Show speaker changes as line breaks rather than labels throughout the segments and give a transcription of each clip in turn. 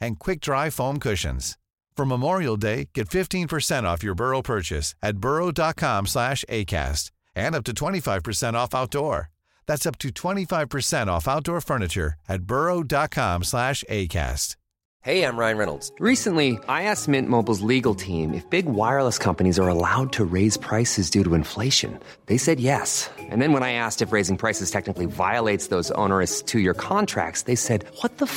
and quick-dry foam cushions. For Memorial Day, get 15% off your Burrow purchase at burrow.com slash ACAST and up to 25% off outdoor. That's up to 25% off outdoor furniture at burrow.com slash ACAST.
Hey, I'm Ryan Reynolds. Recently, I asked Mint Mobile's legal team if big wireless companies are allowed to raise prices due to inflation. They said yes. And then when I asked if raising prices technically violates those onerous two-year contracts, they said, what the f***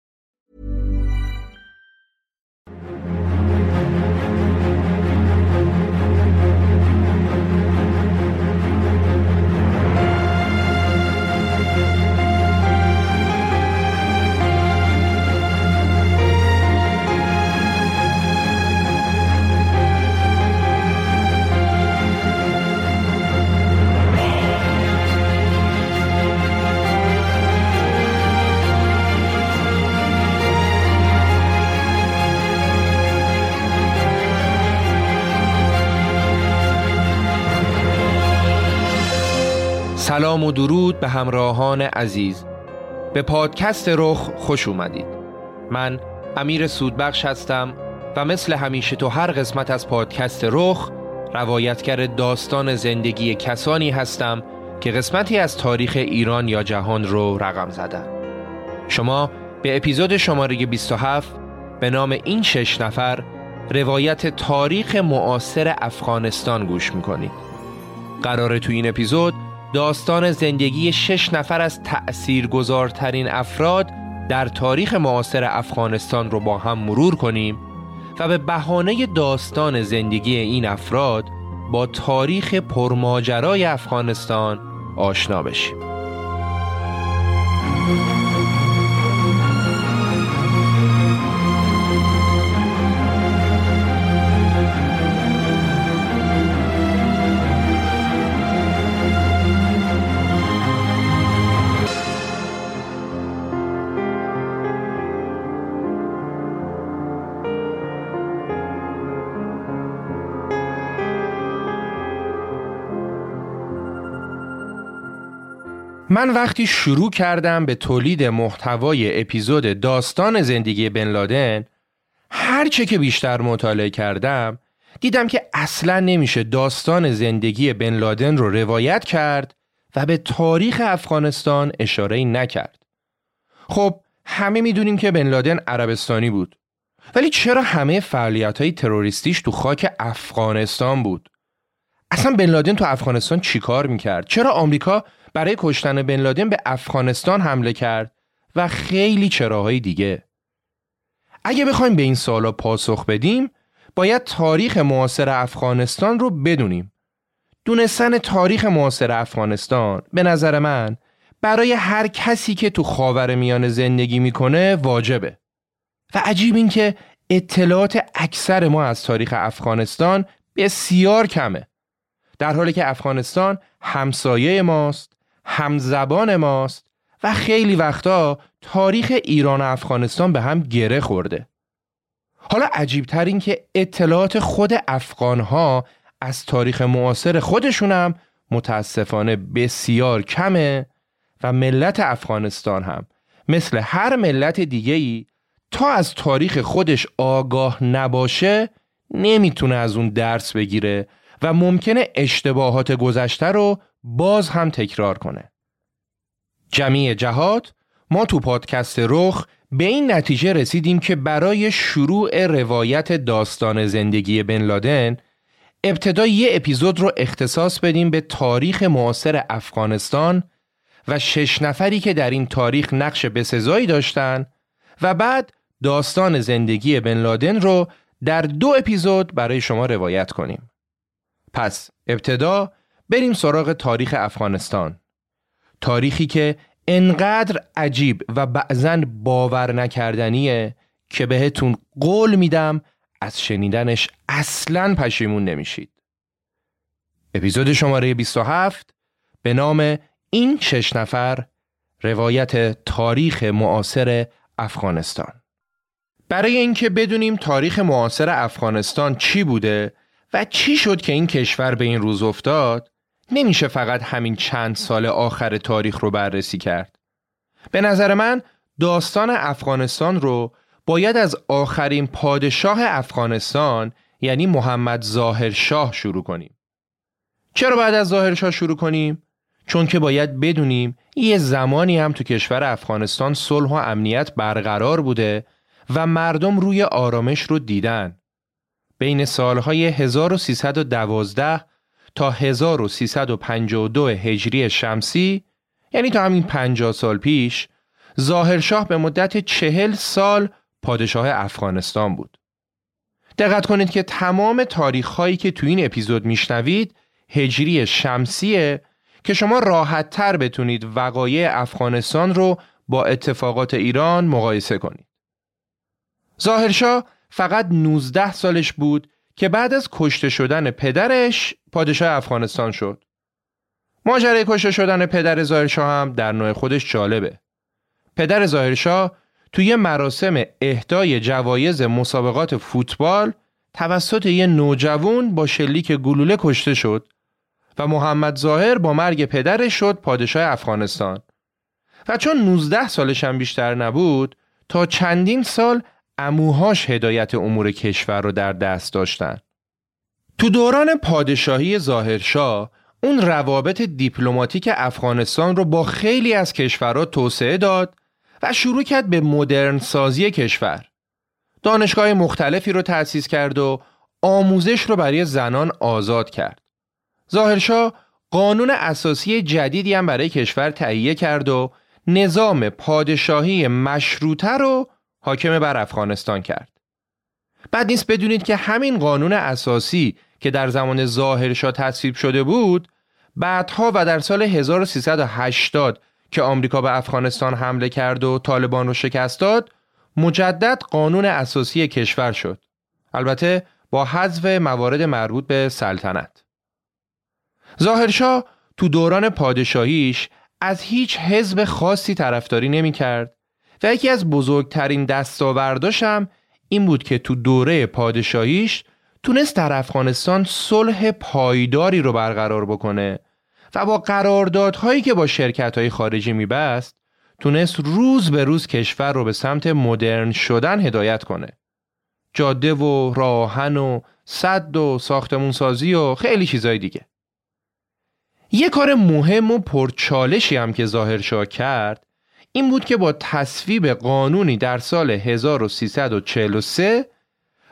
سلام و درود به همراهان عزیز. به پادکست رخ خوش اومدید. من امیر سودبخش هستم و مثل همیشه تو هر قسمت از پادکست رخ روایتگر داستان زندگی کسانی هستم که قسمتی از تاریخ ایران یا جهان رو رقم زدن. شما به اپیزود شماره 27 به نام این شش نفر روایت تاریخ معاصر افغانستان گوش می‌کنید. قراره تو این اپیزود داستان زندگی شش نفر از تأثیرگذارترین افراد در تاریخ معاصر افغانستان رو با هم مرور کنیم و به بهانه داستان زندگی این افراد با تاریخ پرماجرای افغانستان آشنا بشیم. من وقتی شروع کردم به تولید محتوای اپیزود داستان زندگی بن لادن هرچه که بیشتر مطالعه کردم دیدم که اصلا نمیشه داستان زندگی بن لادن رو روایت کرد و به تاریخ افغانستان اشاره نکرد. خب همه می‌دونیم که بن لادن عربستانی بود. ولی چرا همه فعالیت های تروریستیش تو خاک افغانستان بود؟ اصلا بن لادن تو افغانستان چیکار می‌کرد؟ چرا آمریکا برای کشتن بن لادن به افغانستان حمله کرد و خیلی چراهای دیگه. اگه بخوایم به این سوالا پاسخ بدیم باید تاریخ معاصر افغانستان رو بدونیم. دونستن تاریخ معاصر افغانستان به نظر من برای هر کسی که تو خاور میانه زندگی می‌کنه واجبه. و عجیب این که اطلاعات اکثر ما از تاریخ افغانستان بسیار کمه. در حالی که افغانستان همسایه ماست. همزبان ماست و خیلی وقتا تاریخ ایران و افغانستان به هم گره خورده. حالا عجیبتر این که اطلاعات خود افغانها از تاریخ معاصر خودشونم متاسفانه بسیار کمه و ملت افغانستان هم. مثل هر ملت دیگه ای تا از تاریخ خودش آگاه نباشه نمی‌تونه از اون درس بگیره و ممکنه اشتباهات گذشته رو باز هم تکرار کنه. جمعی جهات ما تو پادکست رخ به این نتیجه رسیدیم که برای شروع روایت داستان زندگی بن لادن ابتدا یه اپیزود رو اختصاص بدیم به تاریخ معاصر افغانستان و شش نفری که در این تاریخ نقش بسزایی داشتن و بعد داستان زندگی بن لادن رو در دو اپیزود برای شما روایت کنیم. پس ابتدا بریم سراغ تاریخ افغانستان. تاریخی که انقدر عجیب و بعضا باور نکردنیه که بهتون قول میدم از شنیدنش اصلا پشیمون نمیشید. اپیزود شماره 27 به نام این شش نفر روایت تاریخ معاصر افغانستان برای اینکه بدونیم تاریخ معاصر افغانستان چی بوده و چی شد که این کشور به این روز افتاد نمیشه فقط همین چند سال آخر تاریخ رو بررسی کرد به نظر من داستان افغانستان رو باید از آخرین پادشاه افغانستان یعنی محمد ظاهر شاه شروع کنیم چرا بعد از ظاهر شاه شروع کنیم؟ چون که باید بدونیم یه زمانی هم تو کشور افغانستان صلح و امنیت برقرار بوده و مردم روی آرامش رو دیدن. بین سالهای 1312 تا 1352 هجری شمسی یعنی تا همین 50 سال پیش ظاهرشاه به مدت چهل سال پادشاه افغانستان بود. دقت کنید که تمام تاریخ هایی که تو این اپیزود میشنوید هجری شمسیه که شما راحت تر بتونید وقایع افغانستان رو با اتفاقات ایران مقایسه کنید. ظاهرشاه فقط 19 سالش بود که بعد از کشته شدن پدرش پادشاه افغانستان شد. ماجرای کشته شدن پدر ظاهرشاه هم در نوع خودش جالبه. پدر ظاهرشاه توی مراسم اهدای جوایز مسابقات فوتبال توسط یه نوجوان با شلیک گلوله کشته شد و محمد ظاهر با مرگ پدرش شد پادشاه افغانستان و چون 19 سالش هم بیشتر نبود تا چندین سال اموهاش هدایت امور کشور رو در دست داشتن. تو دوران پادشاهی ظاهرشاه اون روابط دیپلماتیک افغانستان رو با خیلی از کشورها توسعه داد و شروع کرد به مدرن سازی کشور. دانشگاه مختلفی رو تأسیس کرد و آموزش رو برای زنان آزاد کرد. ظاهرشاه قانون اساسی جدیدی هم برای کشور تهیه کرد و نظام پادشاهی مشروطه رو حاکم بر افغانستان کرد. بعد نیست بدونید که همین قانون اساسی که در زمان ظاهرشاه تصویب شده بود بعدها و در سال 1380 که آمریکا به افغانستان حمله کرد و طالبان رو شکست داد مجدد قانون اساسی کشور شد. البته با حذف موارد مربوط به سلطنت. ظاهرشاه تو دوران پادشاهیش از هیچ حزب خاصی طرفداری نمی کرد و یکی از بزرگترین دستاورداشم این بود که تو دوره پادشاهیش تونست در افغانستان صلح پایداری رو برقرار بکنه و با قراردادهایی که با شرکت های خارجی میبست تونست روز به روز کشور رو به سمت مدرن شدن هدایت کنه. جاده و راهن و صد و ساختمون سازی و خیلی چیزای دیگه. یه کار مهم و پرچالشی هم که ظاهرشاه کرد این بود که با تصویب قانونی در سال 1343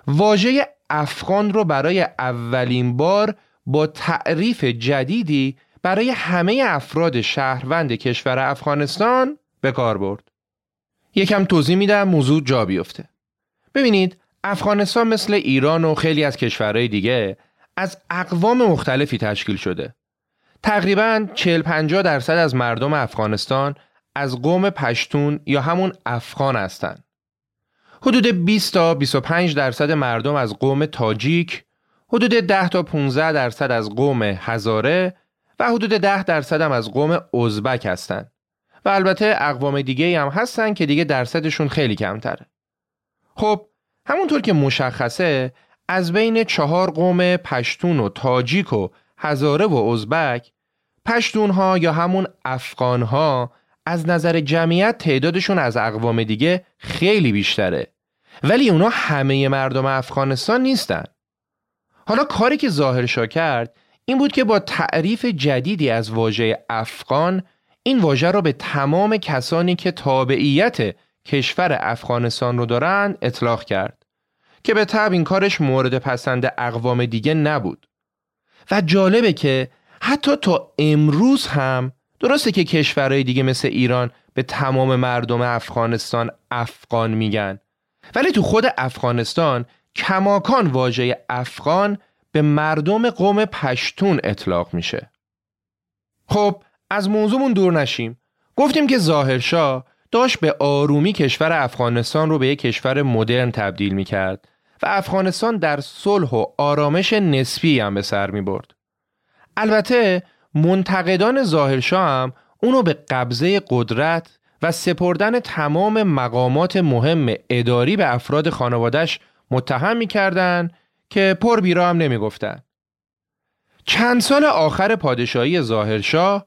واژه افغان رو برای اولین بار با تعریف جدیدی برای همه افراد شهروند کشور افغانستان به کار برد. یکم توضیح میدم موضوع جا بیفته. ببینید افغانستان مثل ایران و خیلی از کشورهای دیگه از اقوام مختلفی تشکیل شده. تقریبا 40 50 درصد از مردم افغانستان از قوم پشتون یا همون افغان هستند. حدود 20 تا 25 درصد مردم از قوم تاجیک، حدود 10 تا 15 درصد از قوم هزاره و حدود 10 درصد هم از قوم ازبک هستند. و البته اقوام دیگه هم هستن که دیگه درصدشون خیلی کمتره. خب همونطور که مشخصه از بین چهار قوم پشتون و تاجیک و هزاره و ازبک پشتون ها یا همون افغان ها از نظر جمعیت تعدادشون از اقوام دیگه خیلی بیشتره. ولی اونا همه مردم افغانستان نیستن. حالا کاری که ظاهرشا کرد این بود که با تعریف جدیدی از واژه افغان این واژه را به تمام کسانی که تابعیت کشور افغانستان رو دارن اطلاق کرد. که به طب این کارش مورد پسند اقوام دیگه نبود. و جالبه که حتی تا امروز هم درسته که کشورهای دیگه مثل ایران به تمام مردم افغانستان افغان میگن. ولی تو خود افغانستان کماکان واژه افغان به مردم قوم پشتون اطلاق میشه. خب از موضوعمون دور نشیم. گفتیم که ظاهرشاه داشت به آرومی کشور افغانستان رو به یک کشور مدرن تبدیل می‌کرد و افغانستان در صلح و آرامش نسبی هم به سر می برد. البته منتقدان ظاهرشاه هم اونو به قبضه قدرت و سپردن تمام مقامات مهم اداری به افراد خانوادش متهم می‌کردند که پر بیرا هم نمی‌گفتن. چند سال آخر پادشاهی ظاهرشاه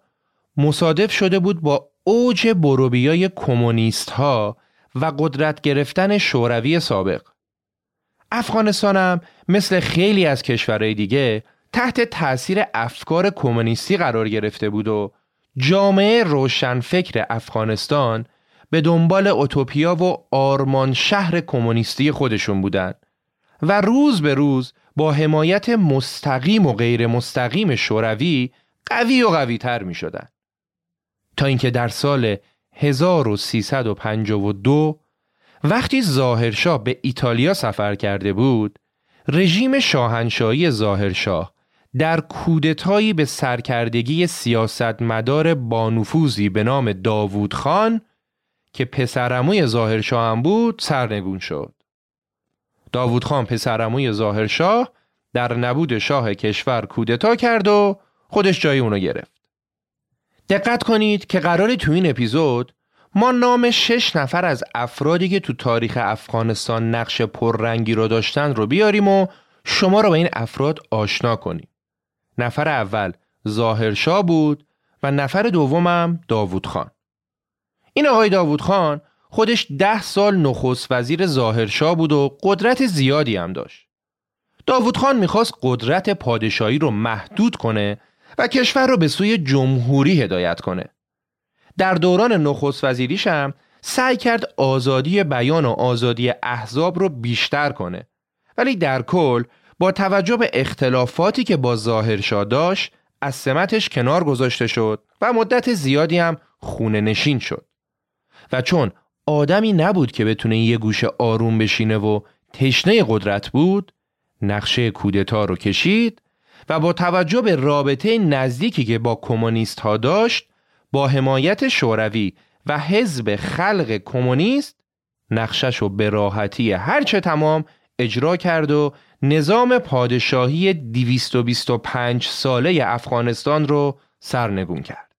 مصادف شده بود با اوج بروبیای کمونیست ها و قدرت گرفتن شوروی سابق. افغانستان هم مثل خیلی از کشورهای دیگه تحت تأثیر افکار کمونیستی قرار گرفته بود و جامعه روشنفکر افغانستان به دنبال اوتوپیا و آرمان شهر کمونیستی خودشون بودن و روز به روز با حمایت مستقیم و غیر مستقیم شوروی قوی و قوی تر می شدن. تا اینکه در سال 1352 وقتی ظاهرشاه به ایتالیا سفر کرده بود رژیم شاهنشاهی ظاهرشاه در کودتایی به سرکردگی سیاستمدار بانفوزی به نام داوود خان که پسرموی ظاهرشاه هم بود سرنگون شد. داوود خان پسرموی ظاهرشاه در نبود شاه کشور کودتا کرد و خودش جای اونو گرفت. دقت کنید که قرار تو این اپیزود ما نام شش نفر از افرادی که تو تاریخ افغانستان نقش پررنگی رو داشتن رو بیاریم و شما رو به این افراد آشنا کنیم. نفر اول ظاهرشاه بود و نفر دومم داوود خان. این آقای داوود خان خودش ده سال نخست وزیر ظاهرشاه بود و قدرت زیادی هم داشت. داوود خان می‌خواست قدرت پادشاهی رو محدود کنه و کشور رو به سوی جمهوری هدایت کنه. در دوران نخست وزیریش هم سعی کرد آزادی بیان و آزادی احزاب رو بیشتر کنه ولی در کل با توجه به اختلافاتی که با ظاهرشاه داشت از سمتش کنار گذاشته شد و مدت زیادی هم خونه نشین شد. و چون آدمی نبود که بتونه یه گوشه آروم بشینه و تشنه قدرت بود نقشه کودتا رو کشید و با توجه به رابطه نزدیکی که با کمونیست ها داشت با حمایت شوروی و حزب خلق کمونیست نقشش رو به راحتی هرچه تمام اجرا کرد و نظام پادشاهی 225 ساله افغانستان رو سرنگون کرد.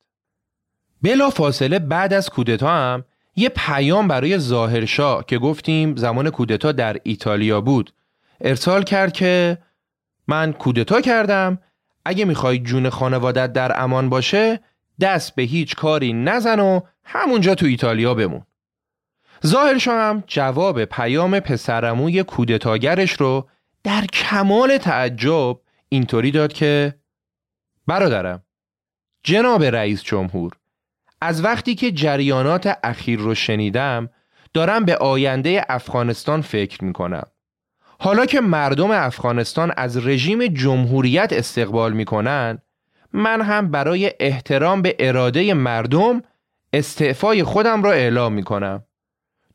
بلا فاصله بعد از کودتا هم یه پیام برای ظاهرشاه که گفتیم زمان کودتا در ایتالیا بود ارسال کرد که من کودتا کردم اگه می‌خوای جون خانوادت در امان باشه دست به هیچ کاری نزن و همونجا تو ایتالیا بمون. ظاهرشاه هم جواب پیام پسرموی کودتاگرش رو در کمال تعجب اینطوری داد که برادرم جناب رئیس جمهور از وقتی که جریانات اخیر رو شنیدم دارم به آینده افغانستان فکر می کنم. حالا که مردم افغانستان از رژیم جمهوریت استقبال می‌کنن من هم برای احترام به اراده مردم استعفای خودم را اعلام می کنم.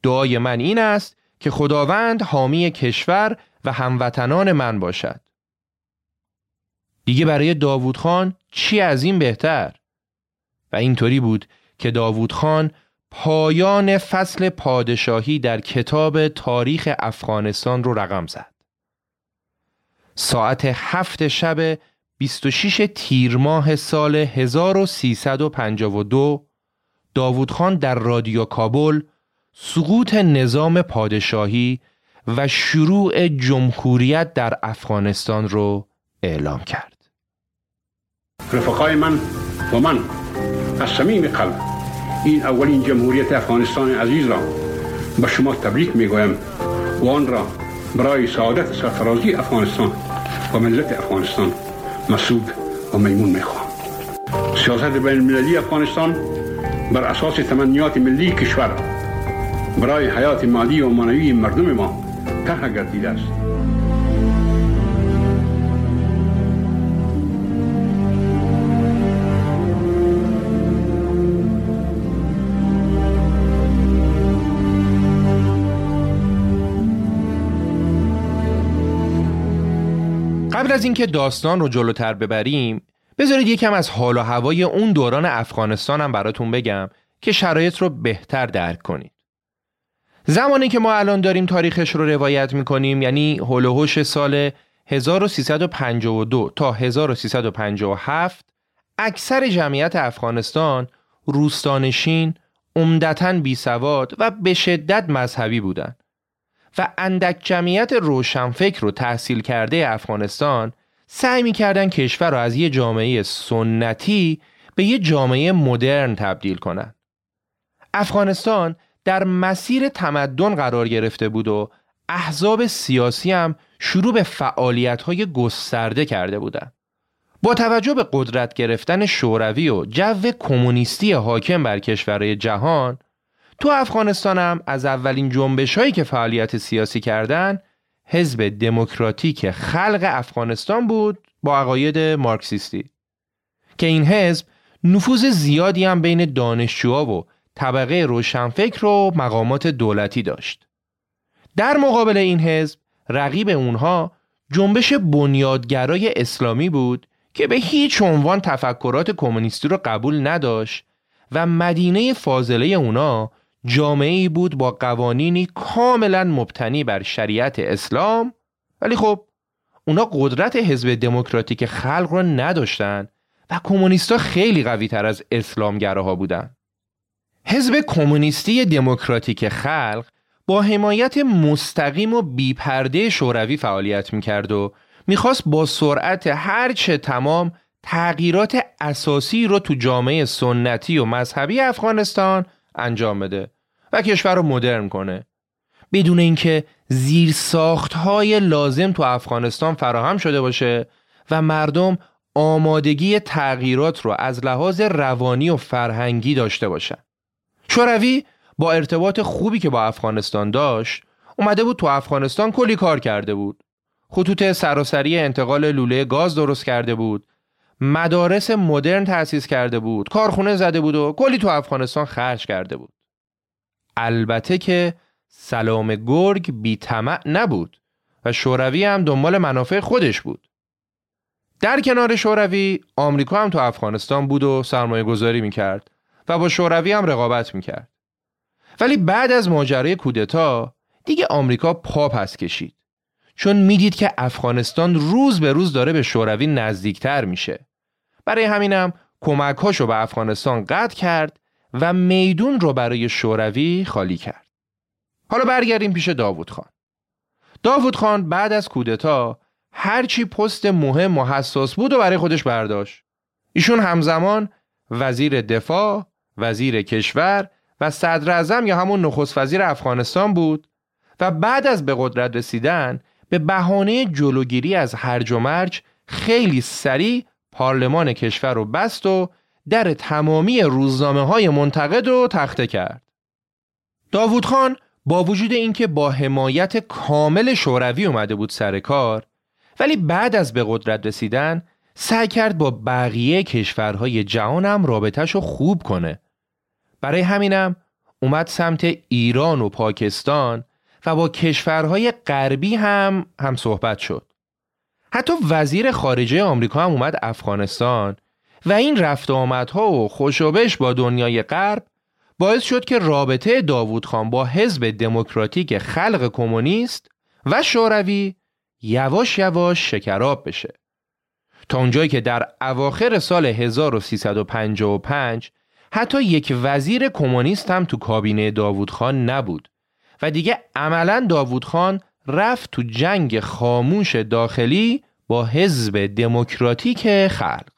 دعای من این است که خداوند حامی کشور و هموطنان من باشد. دیگه برای داوود خان چی از این بهتر؟ و اینطوری بود که داوود خان پایان فصل پادشاهی در کتاب تاریخ افغانستان رو رقم زد. ساعت هفت شب 26 تیر ماه سال 1352 داوود خان در رادیو کابل سقوط نظام پادشاهی و شروع جمهوریت در افغانستان رو اعلام کرد.
رفقای من و من از صمیم قلب این اولین جمهوریت افغانستان عزیز را به شما تبریک می گویم و آن را برای سعادت سرفرازی افغانستان و ملت افغانستان مسعود و میمون می‌خوام سیاست بین المللی افغانستان بر اساس تمنیات ملی کشور برای حیات مالی و معنوی مردم ما caja gatillas.
قبل از اینکه داستان رو جلوتر ببریم بذارید یکم از حال و هوای اون دوران افغانستانم براتون بگم که شرایط رو بهتر درک کنید زمانی که ما الان داریم تاریخش رو روایت می‌کنیم یعنی هلوهوش سال 1352 تا 1357 اکثر جمعیت افغانستان روستانشین، عمدتا بی سواد و به شدت مذهبی بودند و اندک جمعیت روشنفکر رو تحصیل کرده افغانستان سعی می‌کردن کشور رو از یه جامعه سنتی به یه جامعه مدرن تبدیل کنن. افغانستان در مسیر تمدن قرار گرفته بود و احزاب سیاسی هم شروع به فعالیت های گسترده کرده بودند. با توجه به قدرت گرفتن شوروی و جو کمونیستی حاکم بر کشورهای جهان تو افغانستان هم از اولین جنبش هایی که فعالیت سیاسی کردند حزب دموکراتیک خلق افغانستان بود با عقاید مارکسیستی که این حزب نفوذ زیادی هم بین دانشجوها و طبقه روشنفکر و مقامات دولتی داشت. در مقابل این حزب رقیب اونها جنبش بنیادگرای اسلامی بود که به هیچ عنوان تفکرات کمونیستی رو قبول نداشت و مدینه فاضله اونا جامعه بود با قوانینی کاملا مبتنی بر شریعت اسلام ولی خب اونا قدرت حزب دموکراتیک خلق رو نداشتن و کمونیستا خیلی قوی تر از اسلامگراها بودن حزب کمونیستی دموکراتیک خلق با حمایت مستقیم و بیپرده شوروی فعالیت می‌کرد و می‌خواست با سرعت هرچه تمام تغییرات اساسی رو تو جامعه سنتی و مذهبی افغانستان انجام بده و کشور رو مدرن کنه. بدون اینکه زیر های لازم تو افغانستان فراهم شده باشه و مردم آمادگی تغییرات رو از لحاظ روانی و فرهنگی داشته باشن. شوروی با ارتباط خوبی که با افغانستان داشت اومده بود تو افغانستان کلی کار کرده بود. خطوط سراسری انتقال لوله گاز درست کرده بود. مدارس مدرن تأسیس کرده بود. کارخونه زده بود و کلی تو افغانستان خرج کرده بود. البته که سلام گرگ بی نبود و شوروی هم دنبال منافع خودش بود. در کنار شوروی آمریکا هم تو افغانستان بود و سرمایه گذاری می‌کرد. و با شوروی هم رقابت می‌کرد. ولی بعد از ماجرای کودتا دیگه آمریکا پا پس کشید. چون می‌دید که افغانستان روز به روز داره به شوروی نزدیکتر میشه. برای همینم کمکهاشو به افغانستان قطع کرد و میدون رو برای شوروی خالی کرد. حالا برگردیم پیش داوود خان. داوود خان بعد از کودتا هرچی پست مهم و حساس بود و برای خودش برداشت. ایشون همزمان وزیر دفاع، وزیر کشور و صدر یا همون نخست وزیر افغانستان بود و بعد از به قدرت رسیدن به بهانه جلوگیری از هرج و مرج خیلی سریع پارلمان کشور رو بست و در تمامی روزنامه های منتقد رو تخته کرد. داوود خان با وجود اینکه با حمایت کامل شوروی اومده بود سر کار ولی بعد از به قدرت رسیدن سعی کرد با بقیه کشورهای جهانم رابطهش رو خوب کنه. برای همینم اومد سمت ایران و پاکستان و با کشورهای غربی هم هم صحبت شد. حتی وزیر خارجه آمریکا هم اومد افغانستان و این رفت آمدها و خوشوبش با دنیای غرب باعث شد که رابطه داوود خان با حزب دموکراتیک خلق کمونیست و شوروی یواش یواش شکراب بشه. تا اونجایی که در اواخر سال 1355 حتی یک وزیر کمونیست هم تو کابینه داوود خان نبود. و دیگه عملا داوود خان رفت تو جنگ خاموش داخلی با حزب دموکراتیک خلق.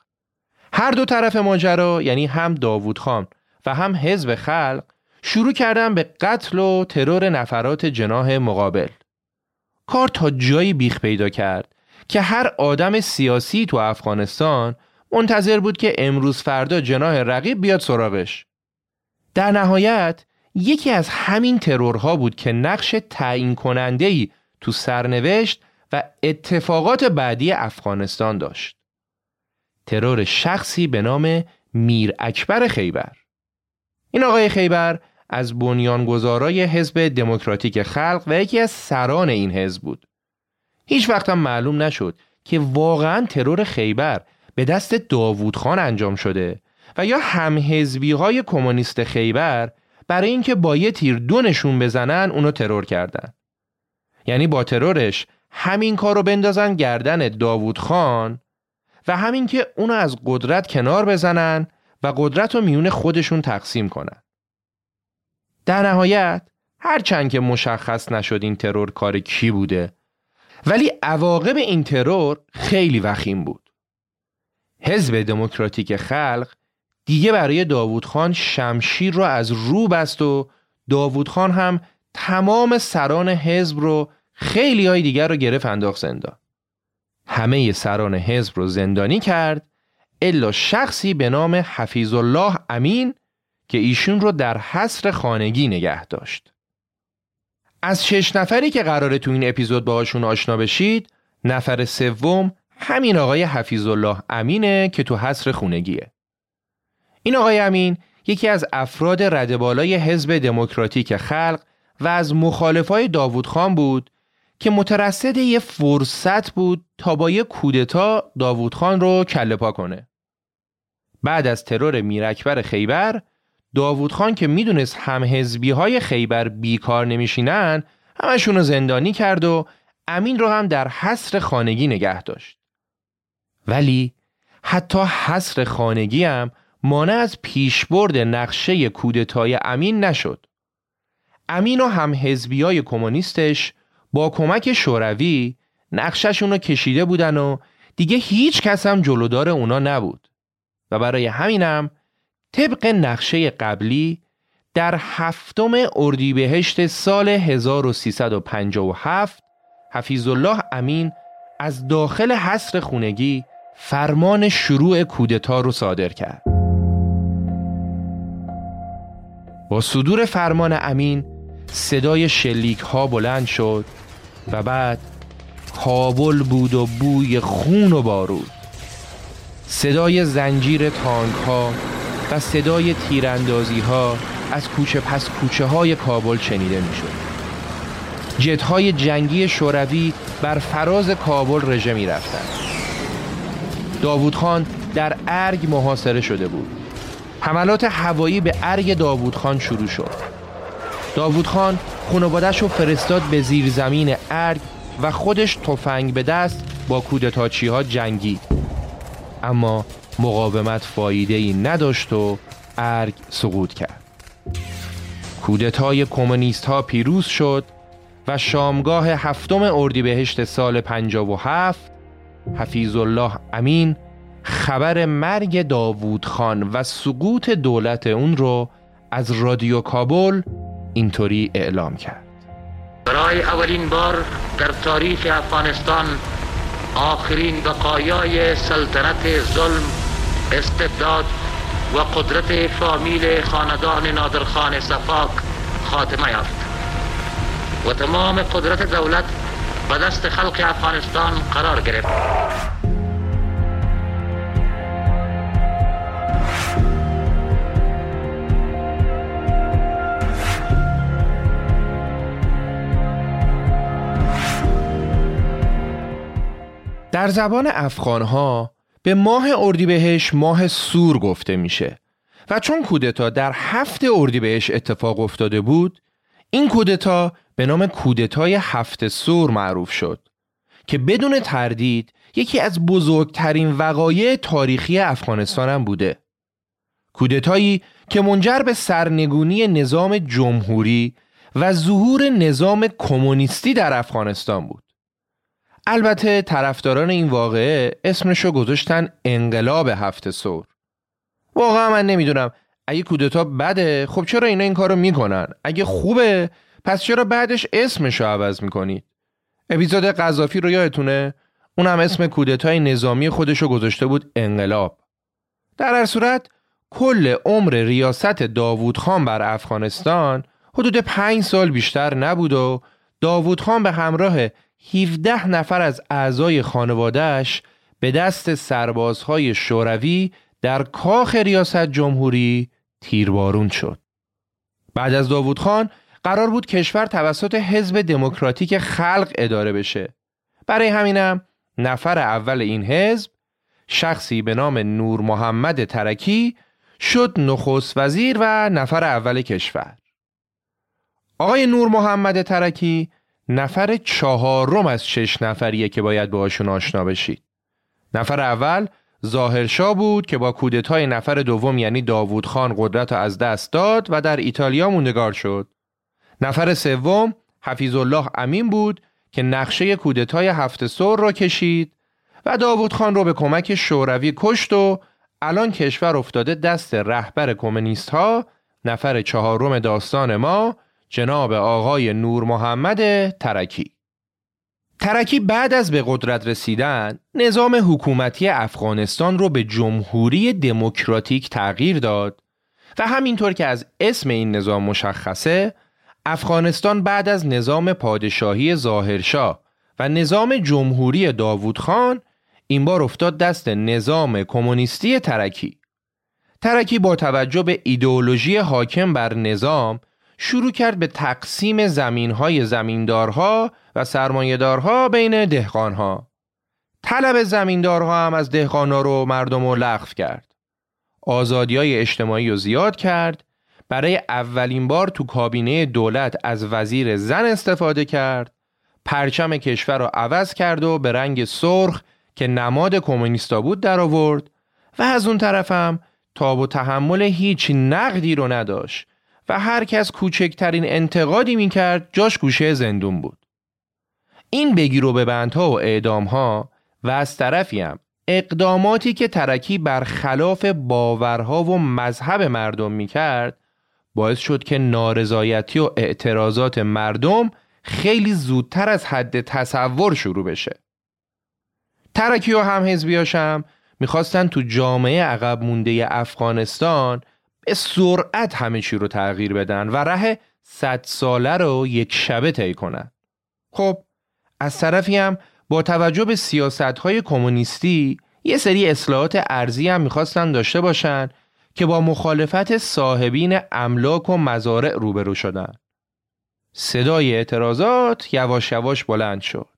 هر دو طرف ماجرا یعنی هم داوود خان و هم حزب خلق شروع کردن به قتل و ترور نفرات جناه مقابل. کار تا جایی بیخ پیدا کرد که هر آدم سیاسی تو افغانستان منتظر بود که امروز فردا جناه رقیب بیاد سراغش در نهایت یکی از همین ترورها بود که نقش تعیین کننده ای تو سرنوشت و اتفاقات بعدی افغانستان داشت. ترور شخصی به نام میر اکبر خیبر. این آقای خیبر از بنیانگذارای حزب دموکراتیک خلق و یکی از سران این حزب بود. هیچ وقت هم معلوم نشد که واقعا ترور خیبر به دست داوود خان انجام شده و یا همهزبی های کمونیست خیبر برای اینکه با یه تیر دو نشون بزنن اونو ترور کردن. یعنی با ترورش همین کار رو بندازن گردن داوود خان و همین که اونو از قدرت کنار بزنن و قدرت رو میون خودشون تقسیم کنن. در نهایت هرچند که مشخص نشد این ترور کار کی بوده ولی عواقب این ترور خیلی وخیم بود. حزب دموکراتیک خلق دیگه برای داوود خان شمشیر رو از رو بست و داوود خان هم تمام سران حزب رو خیلی های دیگر رو گرفت انداخت زندان. همه سران حزب رو زندانی کرد الا شخصی به نام حفیظ الله امین که ایشون رو در حصر خانگی نگه داشت. از شش نفری که قراره تو این اپیزود باهاشون آشنا بشید نفر سوم همین آقای حفیظ الله امینه که تو حصر خونگیه این آقای امین یکی از افراد ردبالای حزب دموکراتیک خلق و از مخالفای داوود خان بود که مترصد یه فرصت بود تا با یه کودتا داوود خان رو کله پا کنه. بعد از ترور میرکبر خیبر داوود خان که می‌دونست هم های خیبر بیکار نمیشینن همشون رو زندانی کرد و امین رو هم در حصر خانگی نگه داشت. ولی حتی حصر خانگی هم مانع از پیشبرد نقشه کودتای امین نشد. امین و هم حزبی های کمونیستش با کمک شوروی نقششون رو کشیده بودن و دیگه هیچ کس هم جلودار اونا نبود و برای همینم طبق نقشه قبلی در هفتم اردیبهشت سال 1357 حفیظ الله امین از داخل حصر خونگی فرمان شروع کودتا رو صادر کرد. با صدور فرمان امین صدای شلیک ها بلند شد و بعد کابل بود و بوی خون و بارود صدای زنجیر تانک ها و صدای تیراندازی ها از کوچه پس کوچه های کابل شنیده می شد جت های جنگی شوروی بر فراز کابل رژه می رفتن. داوود خان در ارگ محاصره شده بود. حملات هوایی به ارگ داوود خان شروع شد. داوود خان خانوادش رو فرستاد به زیر زمین ارگ و خودش تفنگ به دست با کودتاچی ها جنگید. اما مقاومت فایده ای نداشت و ارگ سقوط کرد. کودتای کمونیست ها پیروز شد و شامگاه هفتم اردیبهشت سال 57 حفیظ الله امین خبر مرگ داوود خان و سقوط دولت اون رو از رادیو کابل اینطوری اعلام کرد.
برای اولین بار در تاریخ افغانستان آخرین بقایای سلطنت ظلم استبداد و قدرت فامیل خاندان نادرخان صفاک خاتمه یافت. و تمام قدرت دولت به دست خلق افغانستان قرار گرفت.
در زبان افغانها به ماه اردیبهشت ماه سور گفته میشه و چون کودتا در هفت اردیبهشت اتفاق افتاده بود این کودتا به نام کودتای هفت سور معروف شد که بدون تردید یکی از بزرگترین وقایع تاریخی افغانستان هم بوده. کودتایی که منجر به سرنگونی نظام جمهوری و ظهور نظام کمونیستی در افغانستان بود. البته طرفداران این واقعه اسمشو گذاشتن انقلاب هفته سور. واقعا من نمی‌دونم اگه کودتا بده خب چرا اینا این کارو می‌کنن؟ اگه خوبه پس چرا بعدش اسمشو عوض می‌کنید اپیزود قذافی رو یادتونه؟ هم اسم کودتای نظامی خودشو گذاشته بود انقلاب. در هر صورت کل عمر ریاست داوود خان بر افغانستان حدود پنج سال بیشتر نبود و داوود خان به همراه 17 نفر از اعضای خانوادهش به دست سربازهای شوروی در کاخ ریاست جمهوری تیربارون شد. بعد از داوود خان قرار بود کشور توسط حزب دموکراتیک خلق اداره بشه. برای همینم نفر اول این حزب شخصی به نام نور محمد ترکی شد نخست وزیر و نفر اول کشور. آقای نور محمد ترکی نفر چهارم از شش نفریه که باید باشون آشنا بشید. نفر اول ظاهرشاه بود که با کودتای نفر دوم یعنی داوود خان قدرت از دست داد و در ایتالیا موندگار شد. نفر سوم حفیظ الله امین بود که نقشه کودتای هفته سور را کشید و داوود خان رو به کمک شوروی کشت و الان کشور افتاده دست رهبر کمونیست ها نفر چهارم داستان ما جناب آقای نور محمد ترکی. ترکی بعد از به قدرت رسیدن نظام حکومتی افغانستان رو به جمهوری دموکراتیک تغییر داد و همینطور که از اسم این نظام مشخصه افغانستان بعد از نظام پادشاهی ظاهرشاه و نظام جمهوری داوود خان این بار افتاد دست نظام کمونیستی ترکی. ترکی با توجه به ایدئولوژی حاکم بر نظام شروع کرد به تقسیم زمینهای زمیندارها و سرمایهدارها بین دهقانها. طلب زمیندارها هم از دهقانها رو مردم رو لغو کرد. آزادی های اجتماعی رو زیاد کرد برای اولین بار تو کابینه دولت از وزیر زن استفاده کرد پرچم کشور رو عوض کرد و به رنگ سرخ که نماد کمونیستا بود در آورد و از اون طرفم تاب و تحمل هیچ نقدی رو نداشت و هر کس کوچکترین انتقادی می‌کرد جاش گوشه زندون بود. این بگیر و بندها و اعدام ها و از طرفی هم اقداماتی که ترکی بر خلاف باورها و مذهب مردم می‌کرد باعث شد که نارضایتی و اعتراضات مردم خیلی زودتر از حد تصور شروع بشه. ترکی و هم حزبیاشم می‌خواستن تو جامعه عقب مونده افغانستان به سرعت همه چی رو تغییر بدن و ره صد ساله رو یک شبه طی کنن. خب از طرفی هم با توجه به سیاست های کمونیستی یه سری اصلاحات ارزی هم می‌خواستن داشته باشن که با مخالفت صاحبین املاک و مزارع روبرو شدن. صدای اعتراضات یواش یواش بلند شد.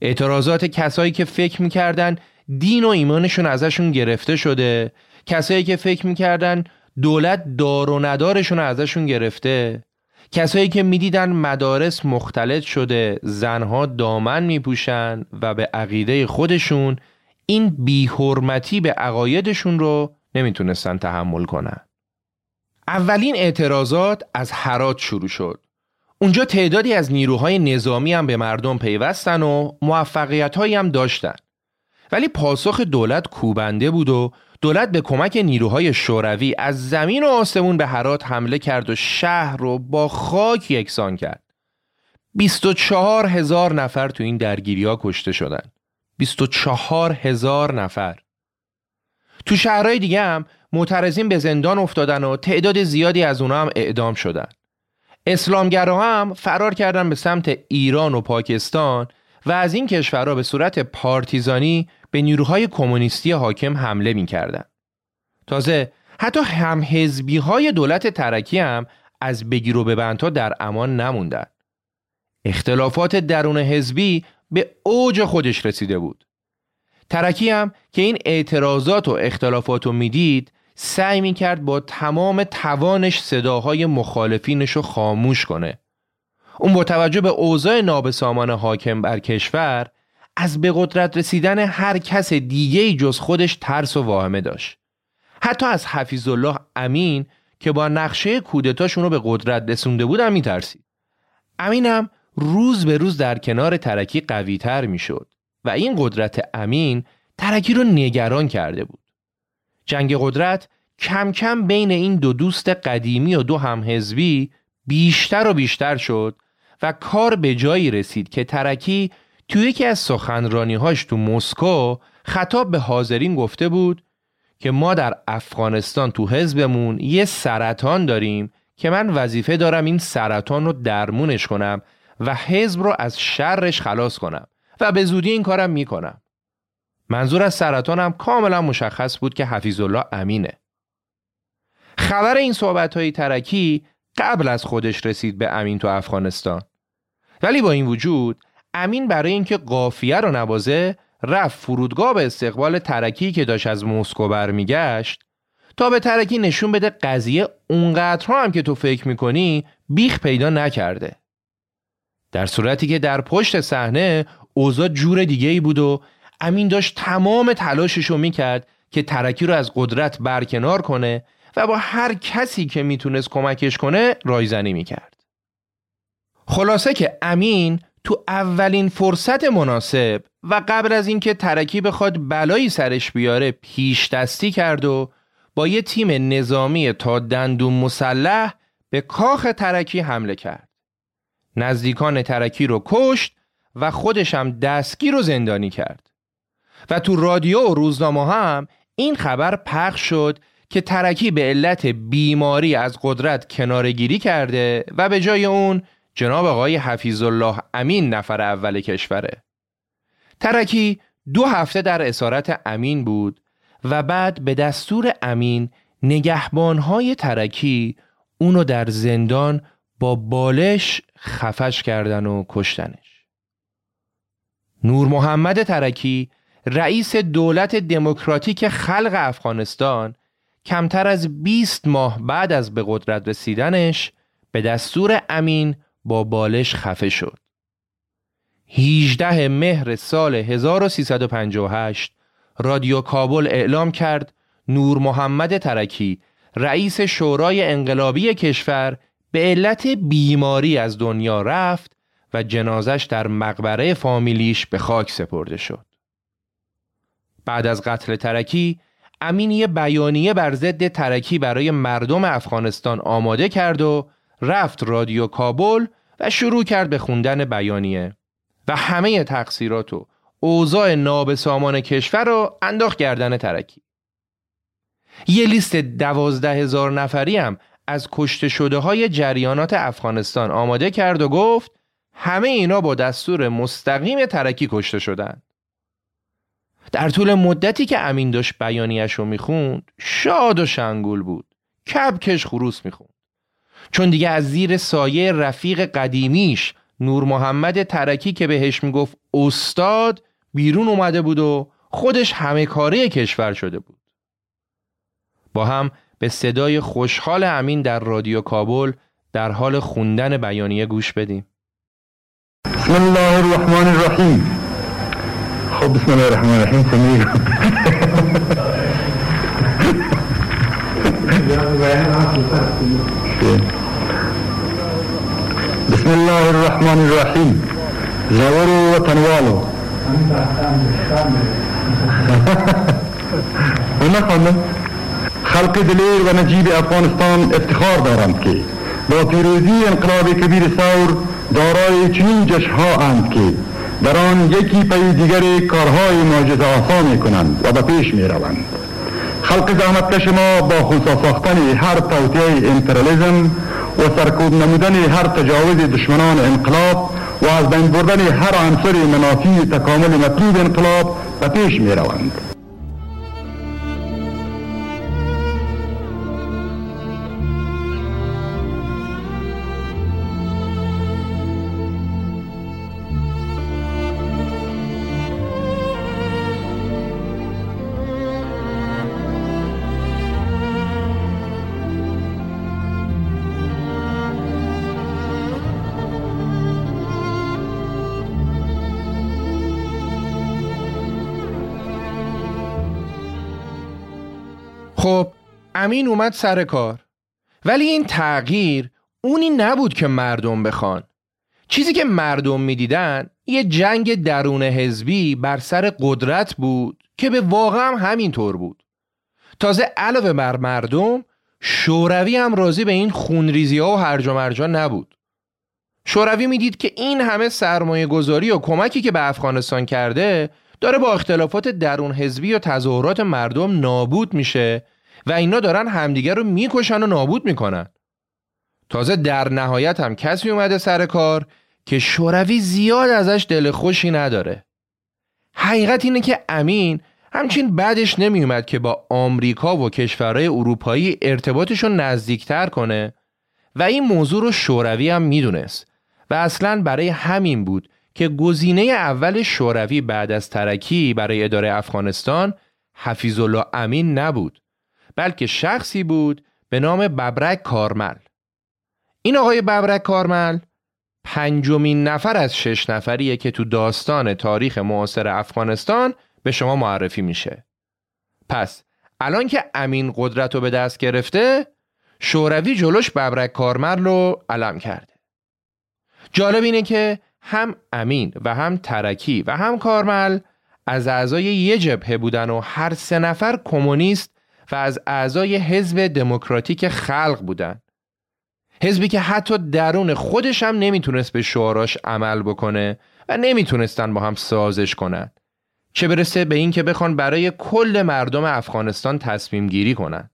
اعتراضات کسایی که فکر می‌کردن دین و ایمانشون ازشون گرفته شده کسایی که فکر می‌کردن دولت دار و ندارشون ازشون گرفته کسایی که می‌دیدن مدارس مختلط شده زنها دامن میپوشن و به عقیده خودشون این بیحرمتی به عقایدشون رو نمی‌تونستن تحمل کنن. اولین اعتراضات از حرات شروع شد. اونجا تعدادی از نیروهای نظامی هم به مردم پیوستن و موفقیت هم داشتن. ولی پاسخ دولت کوبنده بود و دولت به کمک نیروهای شوروی از زمین و آسمون به هرات حمله کرد و شهر رو با خاک یکسان کرد. 24 هزار نفر تو این درگیری ها کشته شدن. 24 هزار نفر. تو شهرهای دیگه هم معترضین به زندان افتادن و تعداد زیادی از اونا هم اعدام شدن اسلامگراها هم فرار کردن به سمت ایران و پاکستان و از این کشورها به صورت پارتیزانی به نیروهای کمونیستی حاکم حمله می کردن. تازه حتی هم های دولت ترکی هم از بگیر و ببندها در امان نموندن. اختلافات درون حزبی به اوج خودش رسیده بود. ترکی هم که این اعتراضات و اختلافات رو می‌دید سعی می کرد با تمام توانش صداهای مخالفینش رو خاموش کنه. اون با توجه به اوضاع نابسامان حاکم بر کشور از به قدرت رسیدن هر کس دیگه جز خودش ترس و واهمه داشت. حتی از حفیظ الله امین که با نقشه کودتاشون رو به قدرت رسونده بود هم میترسید. امینم روز به روز در کنار ترکی قوی تر می شد و این قدرت امین ترکی رو نگران کرده بود. جنگ قدرت کم کم بین این دو دوست قدیمی و دو همحزبی بیشتر و بیشتر شد و کار به جایی رسید که ترکی توی یکی از هاش تو مسکو خطاب به حاضرین گفته بود که ما در افغانستان تو حزبمون یه سرطان داریم که من وظیفه دارم این سرطان رو درمونش کنم و حزب رو از شرش خلاص کنم و به زودی این کارم می‌کنم. منظور از سرطانم کاملا مشخص بود که حفیظ الله امینه. خبر این صحبت های ترکی قبل از خودش رسید به امین تو افغانستان. ولی با این وجود امین برای اینکه قافیه رو نوازه رفت فرودگاه به استقبال ترکی که داشت از مسکو برمیگشت تا به ترکی نشون بده قضیه اونقدر هم که تو فکر می‌کنی بیخ پیدا نکرده در صورتی که در پشت صحنه اوضاع جور دیگه ای بود و امین داشت تمام تلاشش رو می‌کرد که ترکی رو از قدرت برکنار کنه و با هر کسی که می‌تونست کمکش کنه رایزنی می‌کرد. خلاصه که امین تو اولین فرصت مناسب و قبل از اینکه ترکی بخواد بلایی سرش بیاره پیش دستی کرد و با یه تیم نظامی تا دندون مسلح به کاخ ترکی حمله کرد. نزدیکان ترکی رو کشت و خودش هم دستگیر و زندانی کرد. و تو رادیو و روزنامه هم این خبر پخش شد که ترکی به علت بیماری از قدرت کنارگیری کرده و به جای اون جناب آقای حفیظ الله امین نفر اول کشوره. ترکی دو هفته در اسارت امین بود و بعد به دستور امین نگهبانهای ترکی اونو در زندان با بالش خفش کردن و کشتنش. نور محمد ترکی رئیس دولت دموکراتیک خلق افغانستان کمتر از 20 ماه بعد از به قدرت رسیدنش به دستور امین با بالش خفه شد. 18 مهر سال 1358 رادیو کابل اعلام کرد نور محمد ترکی رئیس شورای انقلابی کشور به علت بیماری از دنیا رفت و جنازش در مقبره فامیلیش به خاک سپرده شد. بعد از قتل ترکی امین یه بیانیه بر ضد ترکی برای مردم افغانستان آماده کرد و رفت رادیو کابل و شروع کرد به خوندن بیانیه و همه تقصیرات و اوضاع نابسامان کشور رو انداخت گردن ترکی یه لیست دوازده هزار نفری هم از کشته شده های جریانات افغانستان آماده کرد و گفت همه اینا با دستور مستقیم ترکی کشته شدند. در طول مدتی که امین داشت بیانیش رو می‌خوند شاد و شنگول بود. کبکش خروس می‌خوند. چون دیگه از زیر سایه رفیق قدیمیش نور محمد ترکی که بهش می‌گفت استاد بیرون اومده بود و خودش همه کاره کشور شده بود. با هم به صدای خوشحال امین در رادیو کابل در حال خوندن بیانیه گوش بدیم.
بسم الله الرحمن الرحيم. خب بسم الله الرحمن الرحيم. سمير. بسم الله الرحمن الرحيم. زوروا وتنوالوا خلق دلير ونجيب أفغانستان افتخار دارم كي با پیروزی انقلاب کبیر ثور دارای چنین جشها اند که در آن یکی پی دیگر کارهای معجز آسا می کنند و به پیش می روند خلق زحمتکش ما با خونسا ساختن هر توطیه امپریالیزم و سرکوب نمودن هر تجاوز دشمنان انقلاب و از بین بردن هر عنصر منافی تکامل مطلوب انقلاب به پیش می روند
امین اومد سر کار. ولی این تغییر اونی نبود که مردم بخوان. چیزی که مردم می‌دیدن یه جنگ درون حزبی بر سر قدرت بود که به واقع هم همینطور بود. تازه علاوه بر مردم شوروی هم راضی به این خونریزی ها و هرج و مرجا نبود. شوروی می‌دید که این همه سرمایه گذاری و کمکی که به افغانستان کرده داره با اختلافات درون حزبی و تظاهرات مردم نابود میشه و اینا دارن همدیگه رو می‌کشن و نابود می‌کنن. تازه در نهایت هم کسی اومده سر کار که شوروی زیاد ازش دل خوشی نداره. حقیقت اینه که امین همچین بعدش نمیومد که با آمریکا و کشورهای اروپایی ارتباطش رو نزدیکتر کنه و این موضوع رو شوروی هم می‌دونست و اصلا برای همین بود که گزینه اول شوروی بعد از ترکی برای اداره افغانستان حفیظ الله امین نبود. بلکه شخصی بود به نام ببرک کارمل. این آقای ببرک کارمل پنجمین نفر از شش نفریه که تو داستان تاریخ معاصر افغانستان به شما معرفی میشه. پس الان که امین قدرت رو به دست گرفته شوروی جلوش ببرک کارمل رو علم کرده. جالب اینه که هم امین و هم ترکی و هم کارمل از اعضای یه جبهه بودن و هر سه نفر کمونیست و از اعضای حزب دموکراتیک خلق بودن. حزبی که حتی درون خودش هم نمی‌تونست به شعاراش عمل بکنه و نمی‌تونستن با هم سازش کنن. چه برسه به این که بخوان برای کل مردم افغانستان تصمیم گیری کنن.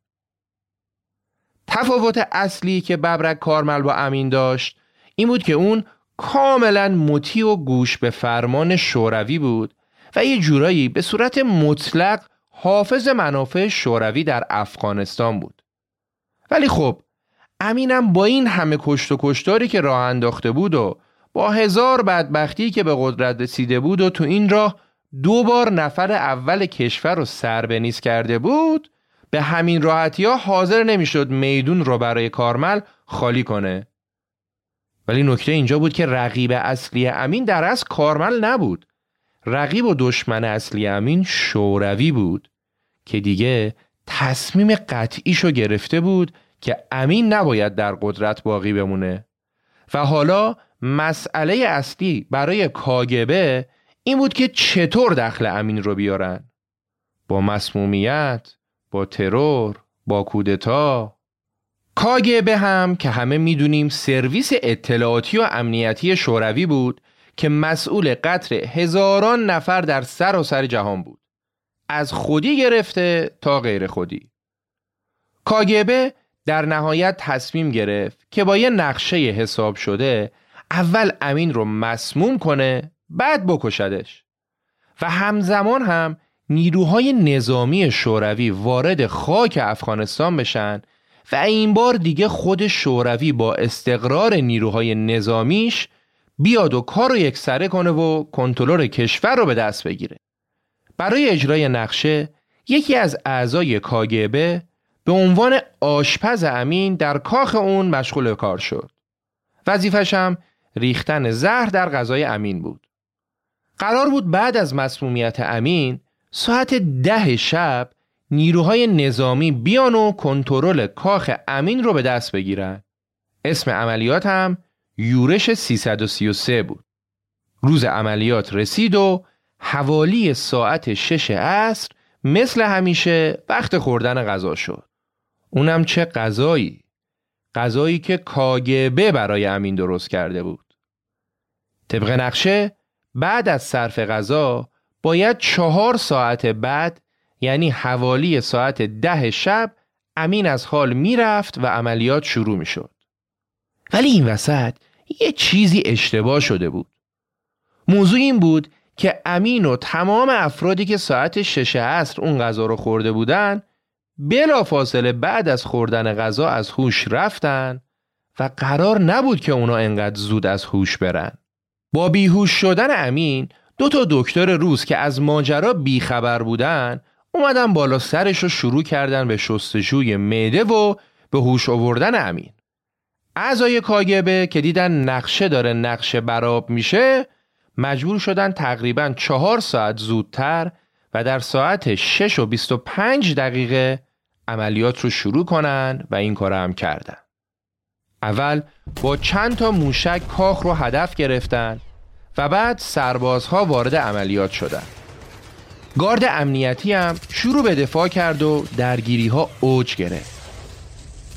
تفاوت اصلی که ببرک کارمل با امین داشت این بود که اون کاملا مطیع و گوش به فرمان شوروی بود و یه جورایی به صورت مطلق حافظ منافع شوروی در افغانستان بود. ولی خب امینم با این همه کشت و کشتاری که راه انداخته بود و با هزار بدبختی که به قدرت رسیده بود و تو این راه دو بار نفر اول کشور رو سر کرده بود به همین راحتی ها حاضر نمی‌شد میدون رو برای کارمل خالی کنه. ولی نکته اینجا بود که رقیب اصلی امین در از کارمل نبود. رقیب و دشمن اصلی امین شوروی بود که دیگه تصمیم قطعیشو گرفته بود که امین نباید در قدرت باقی بمونه. و حالا مسئله اصلی برای کاگبه این بود که چطور دخل امین رو بیارن. با مسمومیت با ترور با کودتا. کاگبه هم که همه می‌دونیم سرویس اطلاعاتی و امنیتی شوروی بود که مسئول قتل هزاران نفر در سر و سر جهان بود. از خودی گرفته تا غیر خودی. کاگبه در نهایت تصمیم گرفت که با یه نقشه حساب شده اول امین رو مسموم کنه بعد بکشدش. و همزمان هم نیروهای نظامی شوروی وارد خاک افغانستان بشن و این بار دیگه خود شوروی با استقرار نیروهای نظامیش بیاد و کار رو یکسره کنه و کنترل کشور رو به دست بگیره. برای اجرای نقشه یکی از اعضای کاگبه به عنوان آشپز امین در کاخ اون مشغول کار شد. وظیفش هم ریختن زهر در غذای امین بود. قرار بود بعد از مسمومیت امین ساعت ده شب نیروهای نظامی بیان و کنترل کاخ امین رو به دست بگیرن. اسم عملیات هم یورش 333 بود. روز عملیات رسید و حوالی ساعت شش عصر مثل همیشه وقت خوردن غذا شد. اونم چه غذایی؟ غذایی که کاگبه برای امین درست کرده بود. طبق نقشه بعد از صرف غذا باید چهار ساعت بعد یعنی حوالی ساعت ده شب امین از حال می‌رفت و عملیات شروع می شد. ولی این وسط یه چیزی اشتباه شده بود. موضوع این بود که امین و تمام افرادی که ساعت شش عصر اون غذا رو خورده بودن بلا فاصله بعد از خوردن غذا از هوش رفتن و قرار نبود که اونا انقدر زود از هوش برن. با بیهوش شدن امین دو تا دکتر روز که از ماجرا بیخبر بودن اومدن بالا سرش رو شروع کردن به شستشوی معده و به هوش آوردن امین اعضای کاگبه که دیدن نقشه داره نقشه براب میشه مجبور شدن تقریبا چهار ساعت زودتر و در ساعت 6 و 25 دقیقه عملیات رو شروع کنن و این کار هم کردن اول با چند تا موشک کاخ رو هدف گرفتن و بعد سربازها وارد عملیات شدند. گارد امنیتی هم شروع به دفاع کرد و درگیری ها اوج گرفت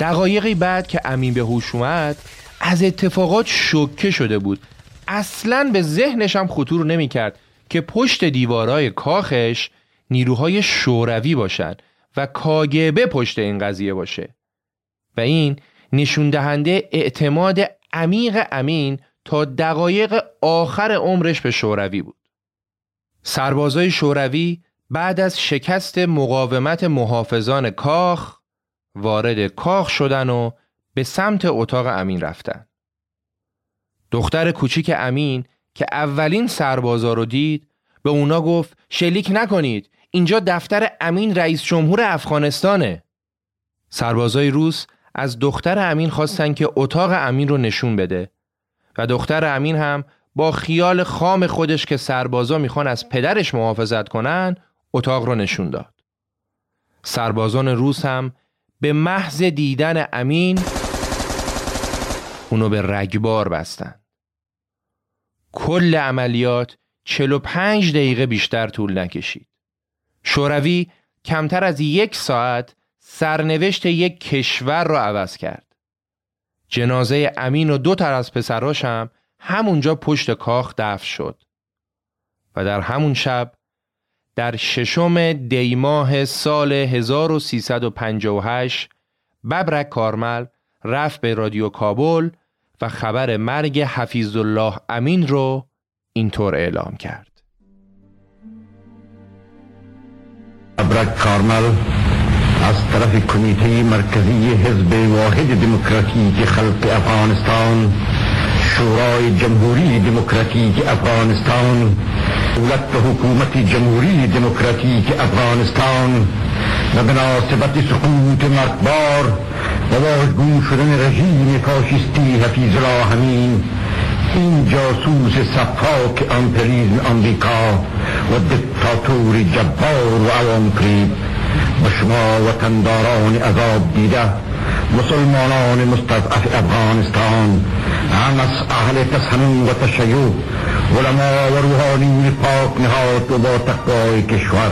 دقایقی بعد که امین به هوش اومد از اتفاقات شوکه شده بود. اصلا به ذهنش هم خطور نمی کرد که پشت دیوارای کاخش نیروهای شوروی باشند و کاگبه پشت این قضیه باشه. و این نشون دهنده اعتماد عمیق امین تا دقایق آخر عمرش به شوروی بود. سربازای شوروی بعد از شکست مقاومت محافظان کاخ وارد کاخ شدن و به سمت اتاق امین رفتن. دختر کوچیک امین که اولین سربازا رو دید به اونا گفت شلیک نکنید اینجا دفتر امین رئیس جمهور افغانستانه سربازای روس از دختر امین خواستن که اتاق امین رو نشون بده و دختر امین هم با خیال خام خودش که سربازا می‌خوان از پدرش محافظت کنن اتاق رو نشون داد سربازان روس هم به محض دیدن امین اونو به رگبار بستن. کل عملیات 45 دقیقه بیشتر طول نکشید. شوروی کمتر از یک ساعت سرنوشت یک کشور را عوض کرد. جنازه امین و دو تر از پسراش هم همونجا پشت کاخ دفن شد. و در همون شب در ششم دیماه سال 1358 ببرک کارمل رفت به رادیو کابل و خبر مرگ حفیظ الله امین رو اینطور اعلام کرد.
ببرک کارمل از طرف کمیته مرکزی حزب واحد دموکراتیک خلق افغانستان شورای جمهوری دموکراتیک افغانستان دولت و حکومت جمهوری دموکراتیک افغانستان و به ناسبت سقوط مرکبار و واژگون شدن رژیم فاشیستی حفیظ الله همین این جاسوس صفاک امپریزم امریکا و دکتاتور جبار و عوام و شما وطنداران عذاب دیده مسلمانان مستضعف افغانستان هم از اهل تسنن و تشیع علما و روحانی پاک نهاد و با تقوای کشور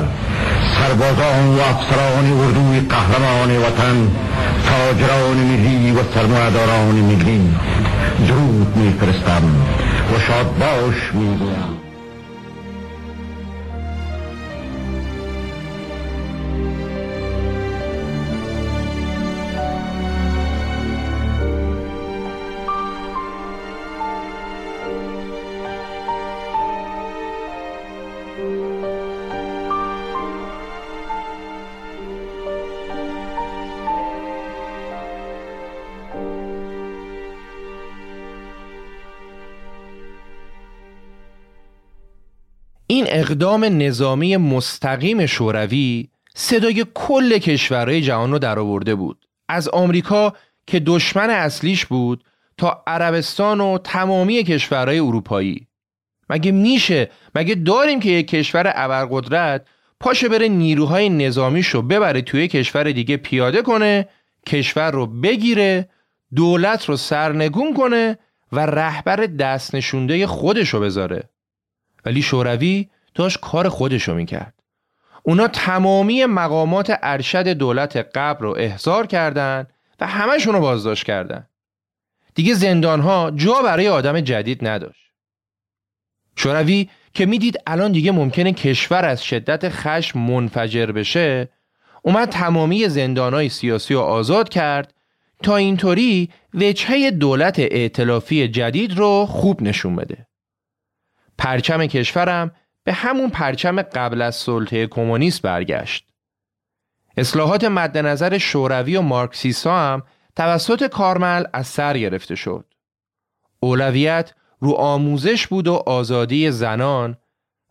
سربازان و افسران اردوی قهرمان وطن تاجران ملی و سرمایداران ملی. درود میفرستم و شاد باش می‌گویم.
این اقدام نظامی مستقیم شوروی صدای کل کشورهای جهان رو درآورده بود. از آمریکا که دشمن اصلیش بود تا عربستان و تمامی کشورهای اروپایی. مگه میشه؟ مگه داریم که یک کشور ابرقدرت پاشه بره نیروهای نظامیشو ببره توی کشور دیگه پیاده کنه کشور رو بگیره دولت رو سرنگون کنه و رهبر دست نشونده خودشو بذاره؟ ولی شوروی داشت کار خودشو می‌کرد اونا تمامی مقامات ارشد دولت قبل رو احضار کردند و همهشون رو بازداشت کردند. دیگه زندانها جا برای آدم جدید نداشت. شوروی که می‌دید الان دیگه ممکنه کشور از شدت خشم منفجر بشه اومد تمامی زندانهای سیاسی رو آزاد کرد تا اینطوری وجهه دولت ائتلافی جدید رو خوب نشون بده. پرچم کشورم به همون پرچم قبل از سلطه کمونیست برگشت. اصلاحات مد نظر شوروی و مارکسیسا هم توسط کارمل از سر گرفته شد. اولویت رو آموزش بود و آزادی زنان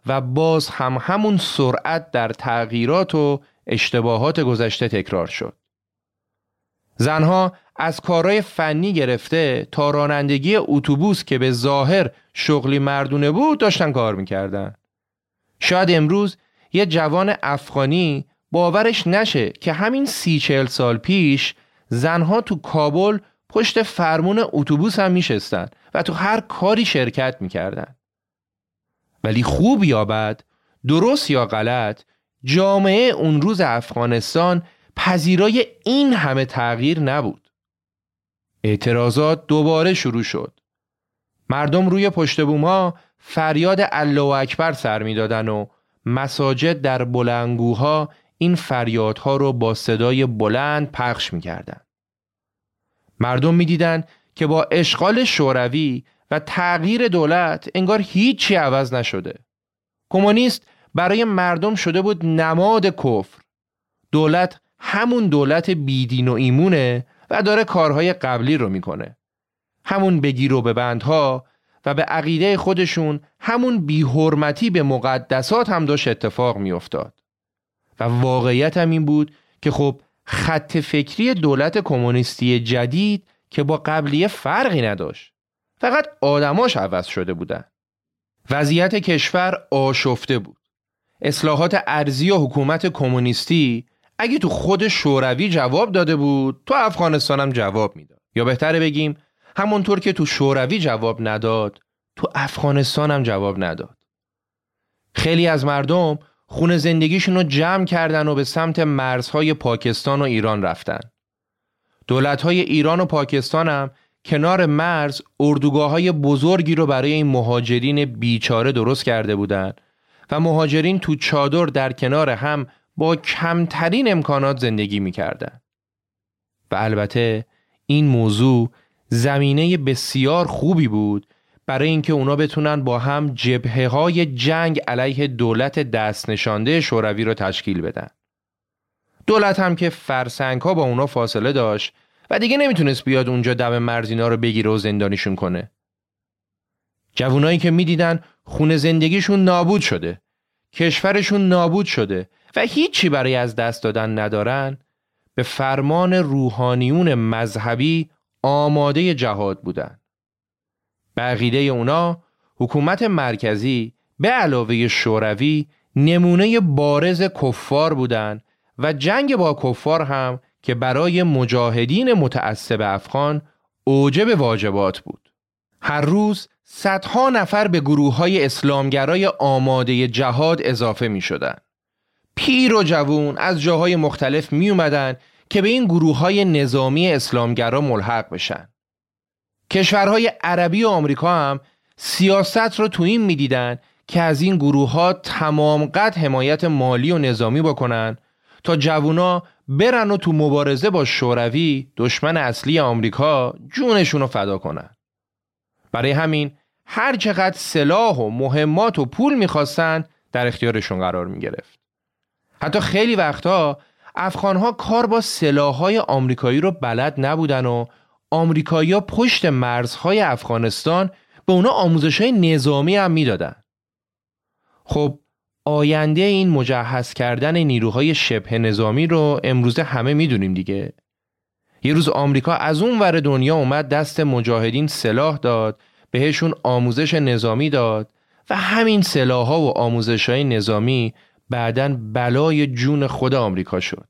و باز هم همون سرعت در تغییرات و اشتباهات گذشته تکرار شد. زنها از کارهای فنی گرفته تا رانندگی اتوبوس که به ظاهر شغلی مردونه بود داشتن کار می‌کردن. شاید امروز یه جوان افغانی باورش نشه که همین سی چهل سال پیش زنها تو کابل پشت فرمون اتوبوس هم میشستن و تو هر کاری شرکت می‌کردن. ولی خوب یا بد، درست یا غلط، جامعه اون روز افغانستان پذیرای این همه تغییر نبود. اعتراضات دوباره شروع شد. مردم روی پشت بوما فریاد الله اکبر سر می‌دادن و مساجد در بلنگوها این فریادها رو با صدای بلند پخش می‌کردند. مردم می‌دیدند که با اشغال شوروی و تغییر دولت انگار هیچی عوض نشده. کمونیست برای مردم شده بود نماد کفر. دولت همون دولت بیدین و ایمونه و داره کارهای قبلی رو می‌کنه. همون بگیر و ببندها و به عقیده خودشون همون بیحرمتی به مقدسات هم داشت اتفاق میافتاد. و واقعیت هم این بود که خب خط فکری دولت کمونیستی جدید که با قبلیه فرقی نداشت. فقط آدماش عوض شده بودن. وضعیت کشور آشفته بود. اصلاحات ارزی و حکومت کمونیستی اگه تو خود شوروی جواب داده بود تو افغانستان هم جواب می‌داد. یا بهتره بگیم همونطور که تو شوروی جواب نداد تو افغانستان هم جواب نداد. خیلی از مردم خونه زندگیشون رو جمع کردن و به سمت مرزهای پاکستان و ایران رفتن. دولتهای ایران و پاکستان هم کنار مرز اردوگاه های بزرگی رو برای این مهاجرین بیچاره درست کرده بودند و مهاجرین تو چادر در کنار هم با کمترین امکانات زندگی می‌کردن. و البته این موضوع زمینه بسیار خوبی بود برای اینکه اونا بتونن با هم جبهه های جنگ علیه دولت دست نشانده شوروی رو تشکیل بدن. دولت هم که فرسنگ ها با اونا فاصله داشت و دیگه نمی‌تونست بیاد اونجا دم مرزینا رو بگیره و زندانیشون کنه. جوونایی که می‌دیدن خونه زندگیشون نابود شده، کشورشون نابود شده و هیچی برای از دست دادن ندارن به فرمان روحانیون مذهبی آماده جهاد بودن. بقیده اونا حکومت مرکزی به علاوه شوروی نمونه بارز کفار بودند و جنگ با کفار هم که برای مجاهدین متعصب افغان اوجب واجبات بود. هر روز صدها نفر به گروه های اسلامگرای آماده جهاد اضافه می شدن. پیر و جوون از جاهای مختلف می اومدن که به این گروه های نظامی اسلامگرا ملحق بشن. کشورهای عربی و آمریکا هم سیاست رو تو این می‌دیدن که از این گروه ها تمام قد حمایت مالی و نظامی بکنن تا جوونا برن و تو مبارزه با شوروی دشمن اصلی آمریکا جونشون رو فدا کنن. برای همین هر چقدر سلاح و مهمات و پول می‌خواستن در اختیارشون قرار می‌گرفت. حتی خیلی وقتها افغانها کار با سلاحهای آمریکایی رو بلد نبودن و آمریکایی‌ها پشت مرزهای افغانستان به اونا آموزش های نظامی هم می‌دادن. خب آینده این مجهز کردن نیروهای شبه نظامی رو امروزه همه می‌دونیم دیگه. یه روز آمریکا از اون ور دنیا اومد دست مجاهدین سلاح داد بهشون آموزش نظامی داد و همین سلاح ها و آموزش های نظامی بعدا بلای جون خود آمریکا شد.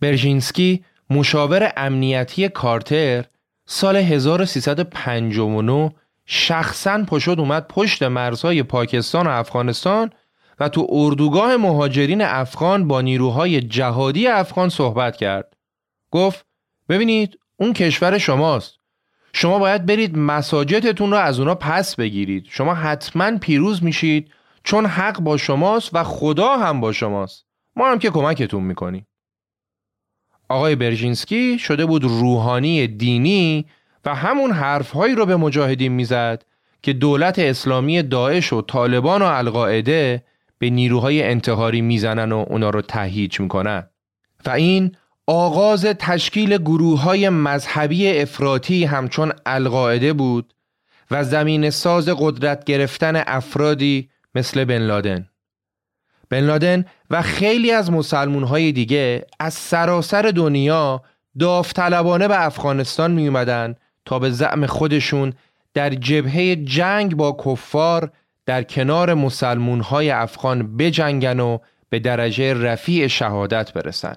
برژینسکی مشاور امنیتی کارتر سال 1359 شخصا پشد اومد پشت مرزهای پاکستان و افغانستان و تو اردوگاه مهاجرین افغان با نیروهای جهادی افغان صحبت کرد. گفت ببینید اون کشور شماست. شما باید برید مساجدتون رو از اونا پس بگیرید. شما حتما پیروز میشید چون حق با شماست و خدا هم با شماست. ما هم که کمکتون می‌کنیم. آقای برژینسکی شده بود روحانی دینی و همون حرفهایی رو به مجاهدین می‌زد که دولت اسلامی داعش و طالبان و القاعده به نیروهای انتحاری می‌زنن و اونا رو تهییج می‌کنن و این آغاز تشکیل گروه های مذهبی افراطی همچون القاعده بود و زمین ساز قدرت گرفتن افرادی مثل بن لادن بن لادن و خیلی از مسلمون های دیگه از سراسر دنیا داوطلبانه به افغانستان می اومدن تا به زعم خودشون در جبهه جنگ با کفار در کنار مسلمون های افغان بجنگن و به درجه رفیع شهادت برسن.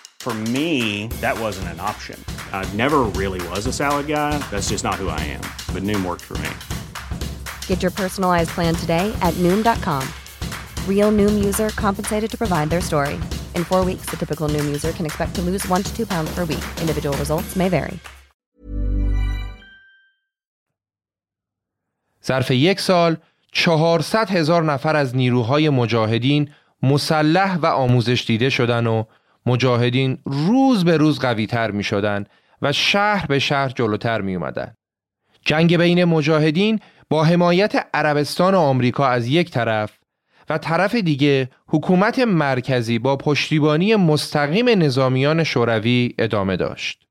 For me, that wasn't an option. I never really was a salad guy. That's just not who I am. But Noom worked for me.
Get your personalized plan today at Noom.com. Real Noom user compensated to provide their story. In four weeks, the typical Noom user can expect to lose one to two pounds per week. Individual results may vary.
ظرف یک سال 400 هزار نفر از نیروهای مجاهدین مسلح و آموزش دیده شدن و مجاهدین روز به روز قوی تر می شدن و شهر به شهر جلوتر می اومدن. جنگ بین مجاهدین با حمایت عربستان و آمریکا از یک طرف و طرف دیگه حکومت مرکزی با پشتیبانی مستقیم نظامیان شوروی ادامه داشت.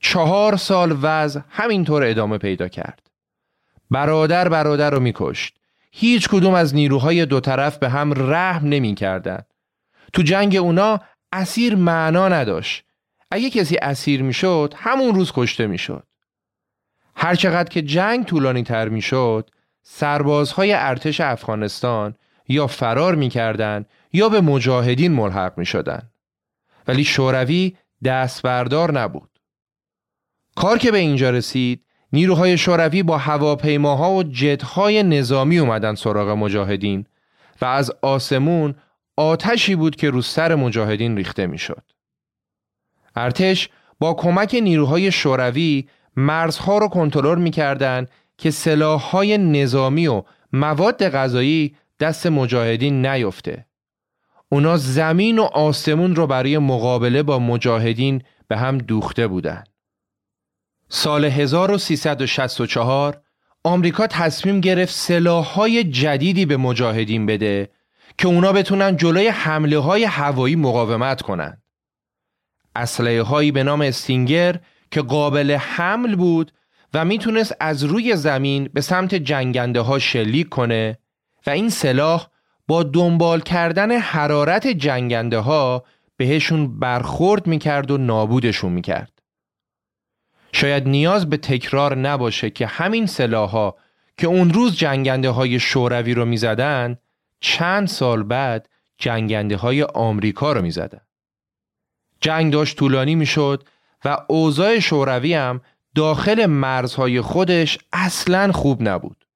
چهار سال وضع همینطور ادامه پیدا کرد. برادر برادر رو میکشت. هیچ کدوم از نیروهای دو طرف به هم رحم نمی کردن. تو جنگ اونا اسیر معنا نداشت. اگه کسی اسیر می‌شد همون روز کشته می‌شد. هرچقدر که جنگ طولانی تر می‌شد سربازهای ارتش افغانستان یا فرار می‌کردند یا به مجاهدین ملحق می‌شدند. ولی شوروی دست بردار نبود. کار که به اینجا رسید نیروهای شوروی با هواپیماها و جتهای نظامی اومدن سراغ مجاهدین و از آسمون آتشی بود که رو سر مجاهدین ریخته می‌شد. ارتش با کمک نیروهای شوروی مرزها رو کنترل می‌کردند که سلاحهای نظامی و مواد غذایی دست مجاهدین نیفته. اونا زمین و آسمون رو برای مقابله با مجاهدین به هم دوخته بودند. سال 1364 آمریکا تصمیم گرفت سلاحهای جدیدی به مجاهدین بده که اونا بتونن جلوی حمله های هوایی مقاومت کنند. اسلحه هایی به نام استینگر که قابل حمل بود و می‌تونست از روی زمین به سمت جنگنده ها شلیک کنه و این سلاح با دنبال کردن حرارت جنگنده ها بهشون برخورد می‌کرد و نابودشون می‌کرد. شاید نیاز به تکرار نباشه که همین سلاح که اون روز جنگنده های شوروی رو می‌زدن چند سال بعد جنگنده های آمریکا رو می‌زدن. جنگ داشت طولانی می‌شد و اوضاع شوروی هم داخل مرزهای خودش اصلا خوب نبود.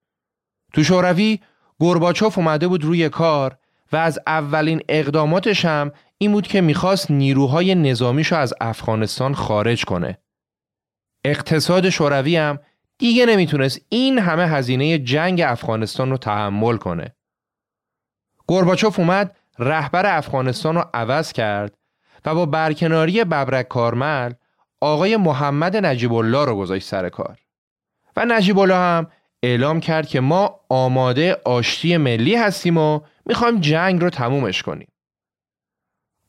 تو شوروی گرباچوف اومده بود روی کار و از اولین اقداماتش هم این بود که می‌خواست نیروهای نظامیشو از افغانستان خارج کنه. اقتصاد شوروی هم دیگه نمی‌تونست این همه هزینه جنگ افغانستان رو تحمل کنه. گرباچوف اومد رهبر افغانستان رو عوض کرد و با برکناری ببرک کارمل آقای محمد نجیب الله رو گذاشت سر کار. و نجیب الله هم اعلام کرد که ما آماده آشتی ملی هستیم و می‌خوایم جنگ رو تمومش کنیم.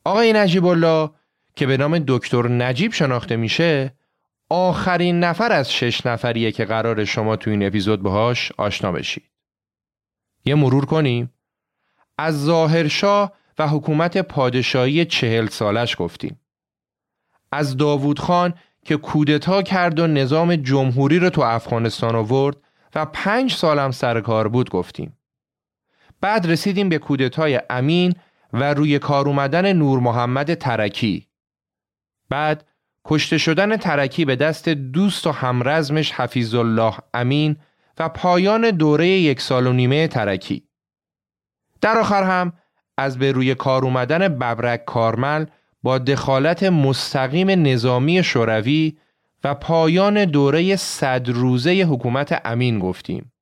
آقای نجیب الله که به نام دکتر نجیب شناخته میشه آخرین نفر از شش نفریه که قرار شما تو این اپیزود باهاش آشنا بشید. یه مرور کنیم. از ظاهرشاه و حکومت پادشاهی چهل سالش گفتیم. از داوود خان که کودتا کرد و نظام جمهوری رو تو افغانستان آورد و پنج سالم سر کار بود گفتیم. بعد رسیدیم به کودتای امین و روی کار اومدن نور محمد ترکی. بعد کشته شدن ترکی به دست دوست و همرزمش حفیظ الله امین و پایان دوره یک سال و نیمه ترکی. در آخر هم از به روی کار اومدن ببرک کارمل با دخالت مستقیم نظامی شوروی و پایان دوره صد روزه حکومت امین گفتیم.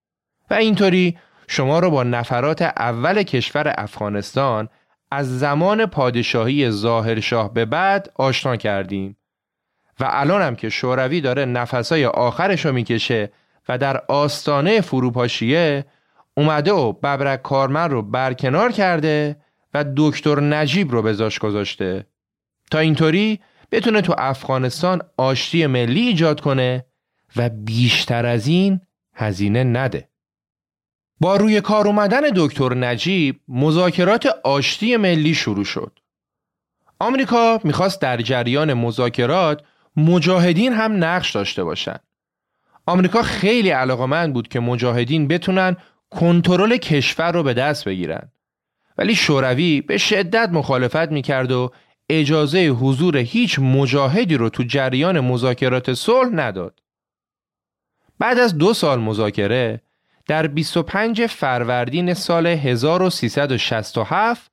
و اینطوری شما رو با نفرات اول کشور افغانستان از زمان پادشاهی ظاهرشاه به بعد آشنا کردیم. و الان هم که شوروی داره نفسای آخرش رو می‌کشه و در آستانه فروپاشیه اومده و ببرک کارمن رو برکنار کرده و دکتر نجیب رو بزاش گذاشته تا اینطوری بتونه تو افغانستان آشتی ملی ایجاد کنه و بیشتر از این هزینه نده. با روی کار اومدن دکتر نجیب مذاکرات آشتی ملی شروع شد. آمریکا می‌خواست در جریان مذاکرات مجاهدین هم نقش داشته باشند. آمریکا خیلی علاقمند بود که مجاهدین بتونن کنترل کشور رو به دست بگیرن. ولی شوروی به شدت مخالفت می‌کرد و اجازه حضور هیچ مجاهدی رو تو جریان مذاکرات صلح نداد. بعد از دو سال مذاکره در 25 فروردین سال 1367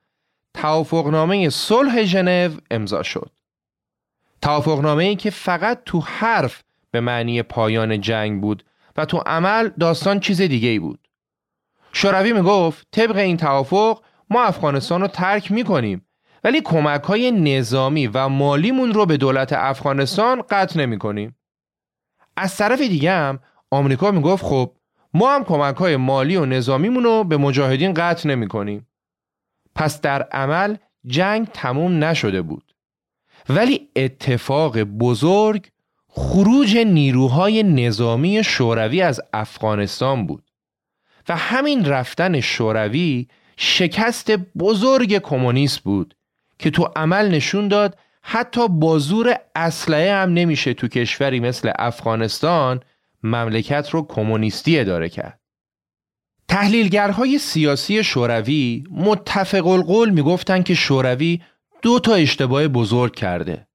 توافقنامه صلح ژنو امضا شد. توافقنامه ای که فقط تو حرف به معنی پایان جنگ بود و تو عمل داستان چیز دیگه ای بود. شوروی می‌گفت طبق این توافق ما افغانستان رو ترک می‌کنیم ولی کمک های نظامی و مالیمون رو به دولت افغانستان قطع نمی کنیم. از طرف دیگه هم آمریکا می‌گفت خب ما هم کمک های مالی و نظامیمون رو به مجاهدین قطع نمی کنیم. پس در عمل جنگ تموم نشده بود. ولی اتفاق بزرگ خروج نیروهای نظامی شوروی از افغانستان بود و همین رفتن شوروی شکست بزرگ کمونیست بود که تو عمل نشون داد حتی بازور اسلحه هم نمیشه تو کشوری مثل افغانستان مملکت رو کمونیستی اداره کرد. تحلیلگرهای سیاسی شوروی متفق القول می‌گفتن که شوروی دو تا اشتباه بزرگ کرده.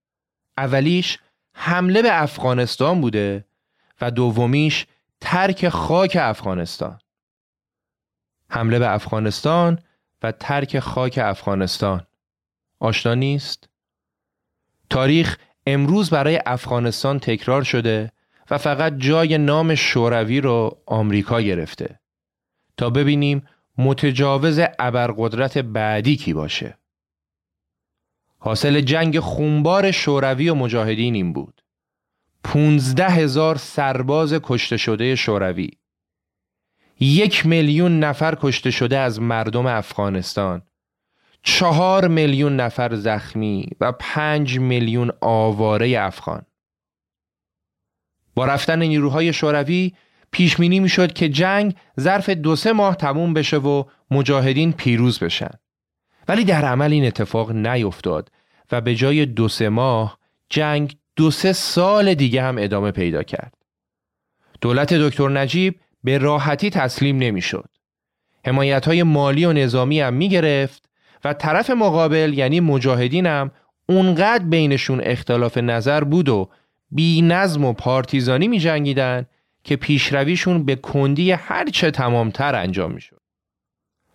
اولیش حمله به افغانستان بوده و دومیش ترک خاک افغانستان. حمله به افغانستان و ترک خاک افغانستان. آشنا نیست؟ تاریخ امروز برای افغانستان تکرار شده و فقط جای نام شوروی رو آمریکا گرفته تا ببینیم متجاوز ابرقدرت بعدی کی باشه. حاصل جنگ خونبار شوروی و مجاهدین این بود. پونزده هزار سرباز کشته شده شوروی. یک میلیون نفر کشته شده از مردم افغانستان. چهار میلیون نفر زخمی و پنج میلیون آواره افغان. با رفتن نیروهای شوروی پیش بینی می‌شد که جنگ ظرف دو سه ماه تموم بشه و مجاهدین پیروز بشن. ولی در عمل این اتفاق نیفتاد و به جای دو سه ماه جنگ دو سه سال دیگه هم ادامه پیدا کرد. دولت دکتر نجیب به راحتی تسلیم نمی‌شد. حمایت های مالی و نظامی هم می گرفت و طرف مقابل یعنی مجاهدین هم اونقدر بینشون اختلاف نظر بود و بی نظم و پارتیزانی می جنگیدن که پیشرویشون به کندی هرچه تمامتر انجام می شد.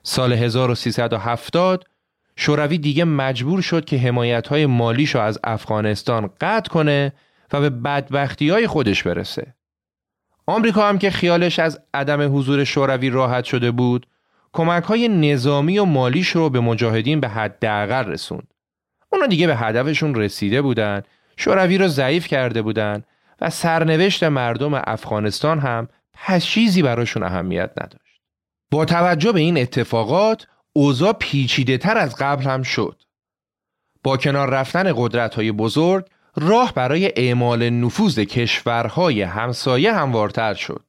سال 1370 شوروی دیگه مجبور شد که حمایت های مالیشو از افغانستان قطع کنه و به بدبختی های خودش برسه. آمریکا هم که خیالش از عدم حضور شوروی راحت شده بود کمک های نظامی و مالیش رو به مجاهدین به حداقل رسوند. اونا دیگه به هدفشون رسیده بودن، شوروی رو ضعیف کرده بودن و سرنوشت مردم افغانستان هم پس چیزی براشون اهمیت نداشت. با توجه به این اتفاقات اوضاع پیچیده تر از قبل هم شد. با کنار رفتن قدرت های بزرگ راه برای اعمال نفوذ کشورهای همسایه هموارتر شد.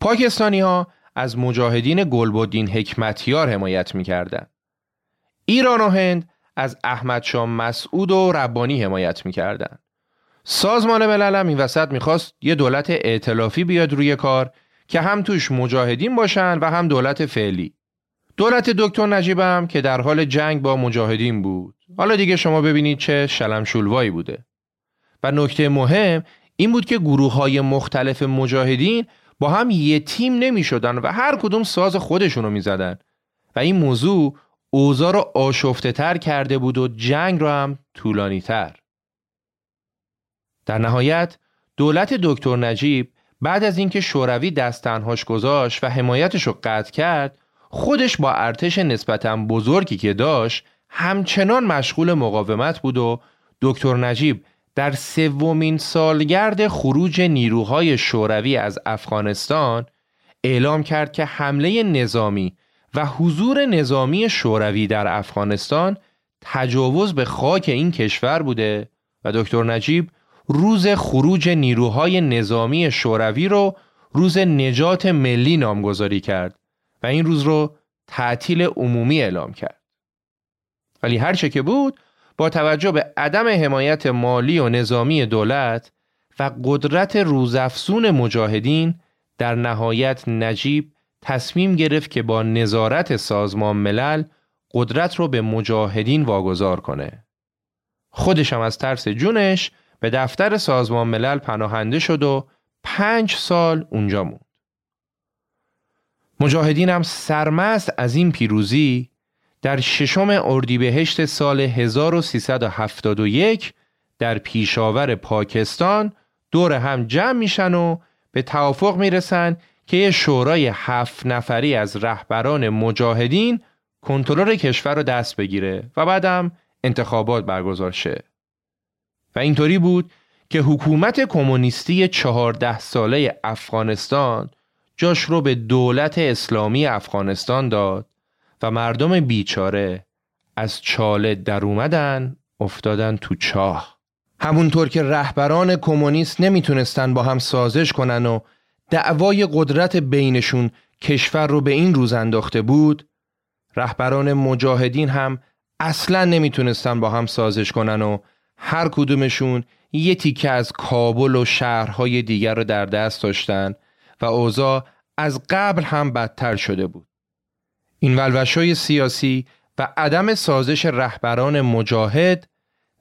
پاکستانی ها از مجاهدین گلبدین حکمتیار حمایت می‌کردند. ایران و هند از احمد شاه مسعود و ربانی حمایت می‌کردند. سازمان ملل هم این وسط می‌خواست یه دولت ائتلافی بیاد روی کار که هم توش مجاهدین باشن و هم دولت فعلی. دولت دکتر نجیب که در حال جنگ با مجاهدین بود. حالا دیگه شما ببینید چه شلم شلوایی بوده. و نکته مهم این بود که گروه های مختلف مجاهدین با هم یه تیم نمی شدن و هر کدوم ساز خودشونو می زدن و این موضوع اوضاع رو آشفته تر کرده بود و جنگ رو هم طولانی تر. در نهایت دولت دکتر نجیب بعد از اینکه شوروی دست تنهاش گذاشت و حمایتش رو قطع کرد خودش با ارتش نسبتا بزرگی که داشت همچنان مشغول مقاومت بود و دکتر نجیب در سومین سالگرد خروج نیروهای شوروی از افغانستان اعلام کرد که حمله نظامی و حضور نظامی شوروی در افغانستان تجاوز به خاک این کشور بوده و دکتر نجیب روز خروج نیروهای نظامی شوروی رو روز نجات ملی نامگذاری کرد. و این روز رو تعطیل عمومی اعلام کرد. ولی هرچه که بود با توجه به عدم حمایت مالی و نظامی دولت و قدرت روزافزون مجاهدین در نهایت نجیب تصمیم گرفت که با نظارت سازمان ملل قدرت رو به مجاهدین واگذار کنه. خودش هم از ترس جونش به دفتر سازمان ملل پناهنده شد و پنج سال اونجا موند. مجاهدین هم سرمست از این پیروزی در ششم اردیبهشت سال 1371 در پیشاور پاکستان دور هم جمع میشن و به توافق می‌رسن که یه شورای هفت نفری از رهبران مجاهدین کنترل کشور رو دست بگیره و بعدم انتخابات برگزار شه. و اینطوری بود که حکومت کمونیستی چهارده ساله افغانستان جاش رو به دولت اسلامی افغانستان داد و مردم بیچاره از چاله در اومدن افتادن تو چاه. همونطور که رهبران کمونیست نمی‌تونستن با هم سازش کنن و دعوای قدرت بینشون کشور رو به این روز انداخته بود رهبران مجاهدین هم اصلا نمی‌تونستن با هم سازش کنن و هر کدومشون یه تیکه از کابل و شهرهای دیگر رو در دست داشتن. و اوضاع از قبل هم بدتر شده بود. این ولوشای سیاسی و عدم سازش رهبران مجاهد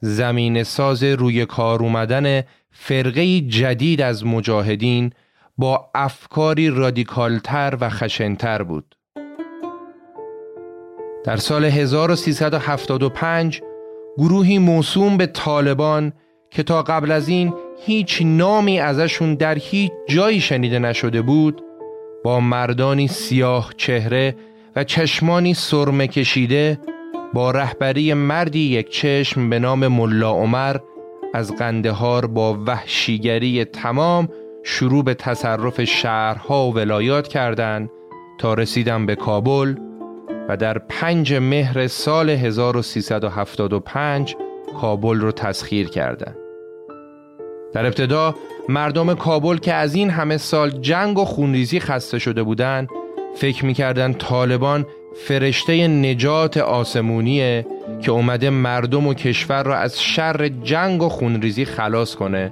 زمین ساز روی کار اومدن فرقه جدید از مجاهدین با افکاری رادیکالتر و خشنتر بود. در سال 1375 گروهی موسوم به طالبان که تا قبل از این هیچ نامی ازشون در هیچ جایی شنیده نشده بود با مردانی سیاه چهره و چشمانی سرمه کشیده با رهبری مردی یک چشم به نام ملا عمر از قندهار با وحشیگری تمام شروع به تصرف شهرها و ولایات کردند تا رسیدن به کابل و در پنج مهر سال 1375 کابل رو تسخیر کردند. در ابتدا مردم کابل که از این همه سال جنگ و خونریزی خسته شده بودند فکر می‌کردن طالبان فرشته نجات آسمونیه که اومده مردم و کشور را از شر جنگ و خونریزی خلاص کنه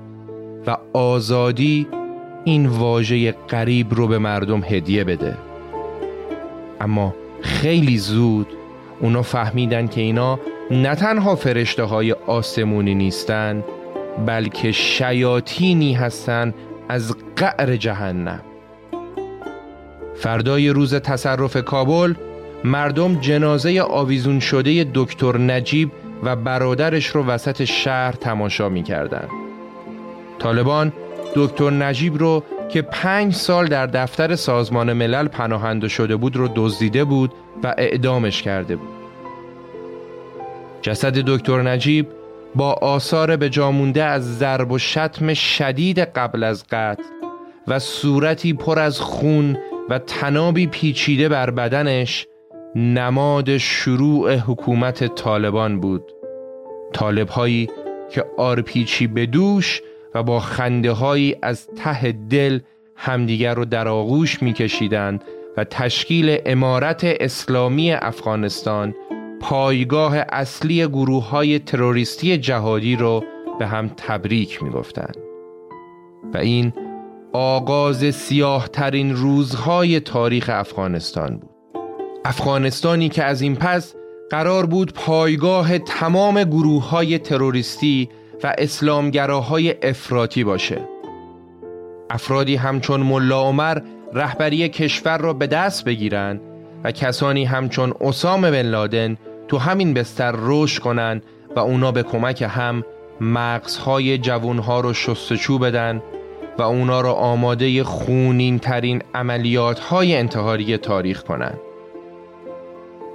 و آزادی این واژه قریب رو به مردم هدیه بده. اما خیلی زود اونا فهمیدن که اینا نه تنها فرشته های آسمونی نیستن بلکه شیاطینی هستند از قعر جهنم فردای روز تصرف کابل مردم جنازه آویزون شده دکتر نجیب و برادرش رو وسط شهر تماشا می کردن. طالبان دکتر نجیب رو که پنج سال در دفتر سازمان ملل پناهنده شده بود رو دزدیده بود و اعدامش کرده بود. جسد دکتر نجیب با آثار به جامونده از ضرب و شتم شدید قبل از قتل و صورتی پر از خون و تنابی پیچیده بر بدنش نماد شروع حکومت طالبان بود. طالب هایی که آرپیچی به دوش و با خنده هایی از ته دل همدیگر رو در آغوش میکشیدند و تشکیل امارت اسلامی افغانستان پایگاه اصلی گروه های تروریستی جهادی رو به هم تبریک می‌گفتند. و این آغاز سیاه ترین روزهای تاریخ افغانستان بود. افغانستانی که از این پس قرار بود پایگاه تمام گروه های تروریستی و اسلامگراهای افراطی باشه. افرادی همچون ملا عمر رهبری کشور را به دست بگیرند و کسانی همچون اسام بن لادن تو همین بستر رشد کنند و اونا به کمک هم مغزهای جوانها رو شستشو بدن و اونا را آماده خونین ترین عملیات های انتحاری تاریخ کنند.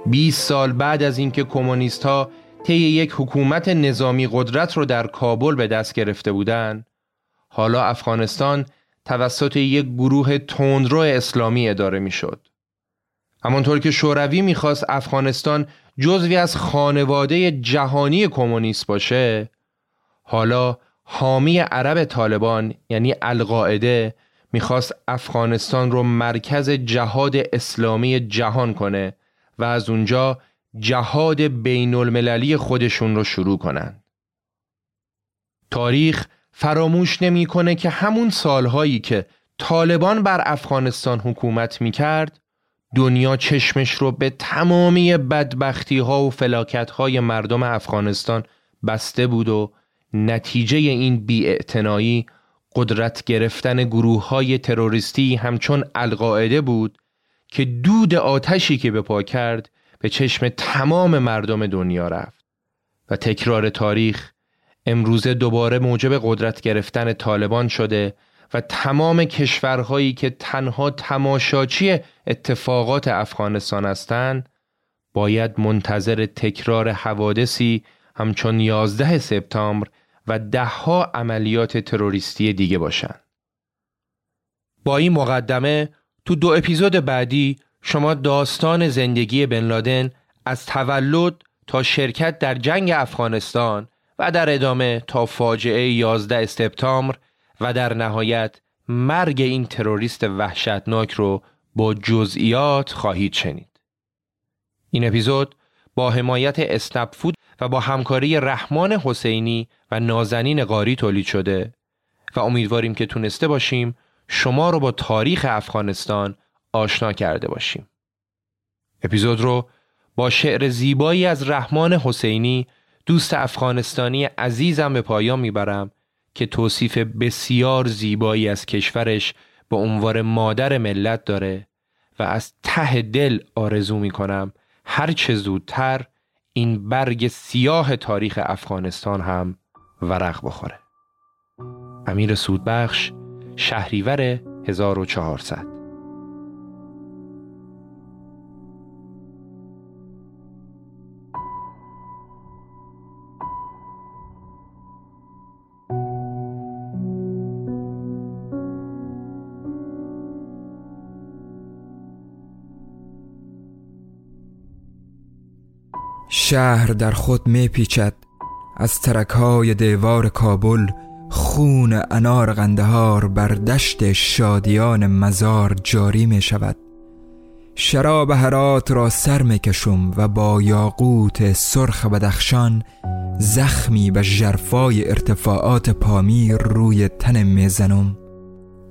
20 سال بعد از اینکه کمونیست ها طی یک حکومت نظامی قدرت رو در کابل به دست گرفته بودند، حالا افغانستان توسط یک گروه تندرو اسلامی اداره می‌شد. همانطور که شوروی می‌خواست افغانستان جزوی از خانواده جهانی کمونیست باشه، حالا حامی عرب طالبان یعنی القاعده می‌خواست افغانستان رو مرکز جهاد اسلامی جهان کنه و از اونجا جهاد بین المللی خودشون رو شروع کنن. تاریخ فراموش نمی‌کنه که همون سالهایی که طالبان بر افغانستان حکومت می‌کرد دنیا چشمش رو به تمامی بدبختی ها و فلاکت های مردم افغانستان بسته بود و نتیجه این بیاعتنایی قدرت گرفتن گروه های تروریستی همچون القاعده بود که دود آتشی که به پا کرد به چشم تمام مردم دنیا رفت. و تکرار تاریخ امروزه دوباره موجب قدرت گرفتن طالبان شده و تمام کشورهایی که تنها تماشاچی اتفاقات افغانستان هستند باید منتظر تکرار حوادثی همچون 11 سپتامبر و دهها عملیات تروریستی دیگه باشند. با این مقدمه تو دو اپیزود بعدی شما داستان زندگی بن لادن از تولد تا شرکت در جنگ افغانستان و در ادامه تا فاجعه 11 سپتامبر و در نهایت مرگ این تروریست وحشتناک رو با جزئیات خواهید شنید. این اپیزود با حمایت اسنپ فود و با همکاری رحمان حسینی و نازنین قاری تولید شده و امیدواریم که تونسته باشیم شما رو با تاریخ افغانستان آشنا کرده باشیم. اپیزود رو با شعر زیبایی از رحمان حسینی دوست افغانستانی عزیزم به پایان می‌برم که توصیف بسیار زیبایی از کشورش به عنوان مادر ملت داره و از ته دل آرزو می‌کنم هر چه زودتر این برگ سیاه تاریخ افغانستان هم ورق بخوره. امیر سودبخش شهریور 1400
شهر در خود می پیچد از ترکهای دیوار کابل خون انار غندهار بر دشت شادیان مزار جاری می شود شراب هرات را سر می کشم و با یاقوت سرخ بدخشان زخمی به جرفای ارتفاعات پامیر روی تن می‌زنم.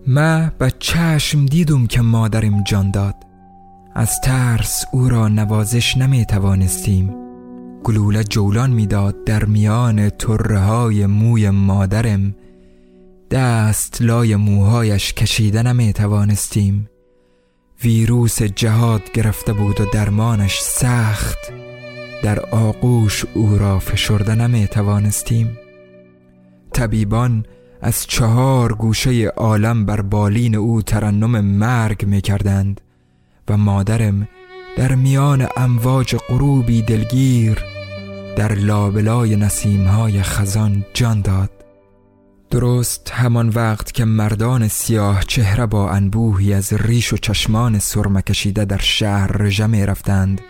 ما به چشم دیدم که مادرم جان داد. از ترس او را نوازش نمی توانستیم گلوله جولان می‌داد در میان طره های موی مادرم. دست لای موهایش کشیده نمی توانستیم ویروس جهاد گرفته بود و درمانش سخت. در آغوش او را فشرده نمی توانستیم طبیبان از چهار گوشه عالم بر بالین او ترنم مرگ می کردند و مادرم در میان امواج غروبی دلگیر در لابلای نسیمهای خزان جان داد. درست همان وقت که مردان سیاه چهره با انبوهی از ریش و چشمان سرمه کشیده در شهر رژه رفتند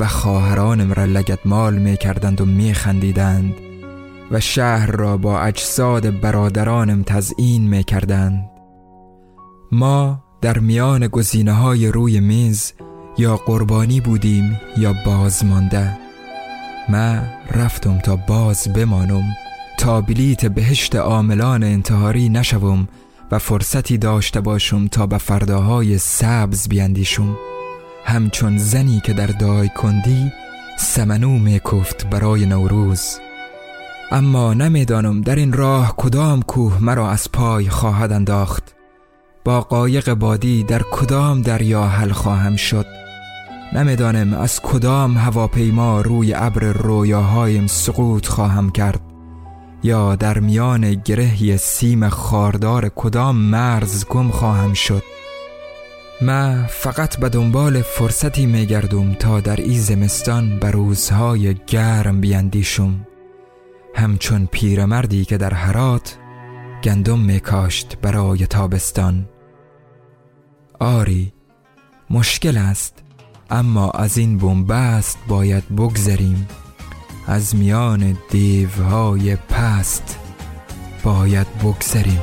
و خواهرانم را لگت مال می کردند و می خندیدند و شهر را با اجساد برادرانم تزئین می کردند. ما در میان گزینه های روی میز یا قربانی بودیم یا بازمانده ما رفتم تا باز بمانم تا بلیت بهشت عاملان انتحاری نشوم و فرصتی داشته باشم تا به فرداهای سبز بیندیشم. همچون زنی که در دای کندی سمنو میکفت برای نوروز. اما نمی‌دانم در این راه کدام کوه مرا از پای خواهد انداخت. با قایق بادی در کدام دریا حل خواهم شد؟ نمی‌دانم از کدام هواپیما روی ابر رویاهایم سقوط خواهم کرد یا در میان گرهی سیم خاردار کدام مرز گم خواهم شد. ما فقط به دنبال فرصتی میگردم تا در این زمستان به روزهای گرم بیندیشم. همچون پیرمردی که در حرات گندم میکاشت برای تابستان. آری مشکل است. اما از این بنبست باید بگذریم. از میان دیوهای پست باید بگذریم.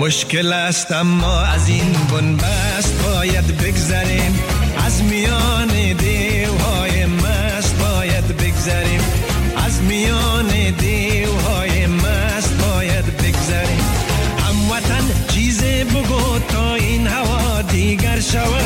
مشکل است اما از این بنبست باید بگذریم. از میان دیوهای مست باید بگذریم. از میان دیوهای مست باید بگذریم. هموطن چیز بگو تا این هوا دیگر شود.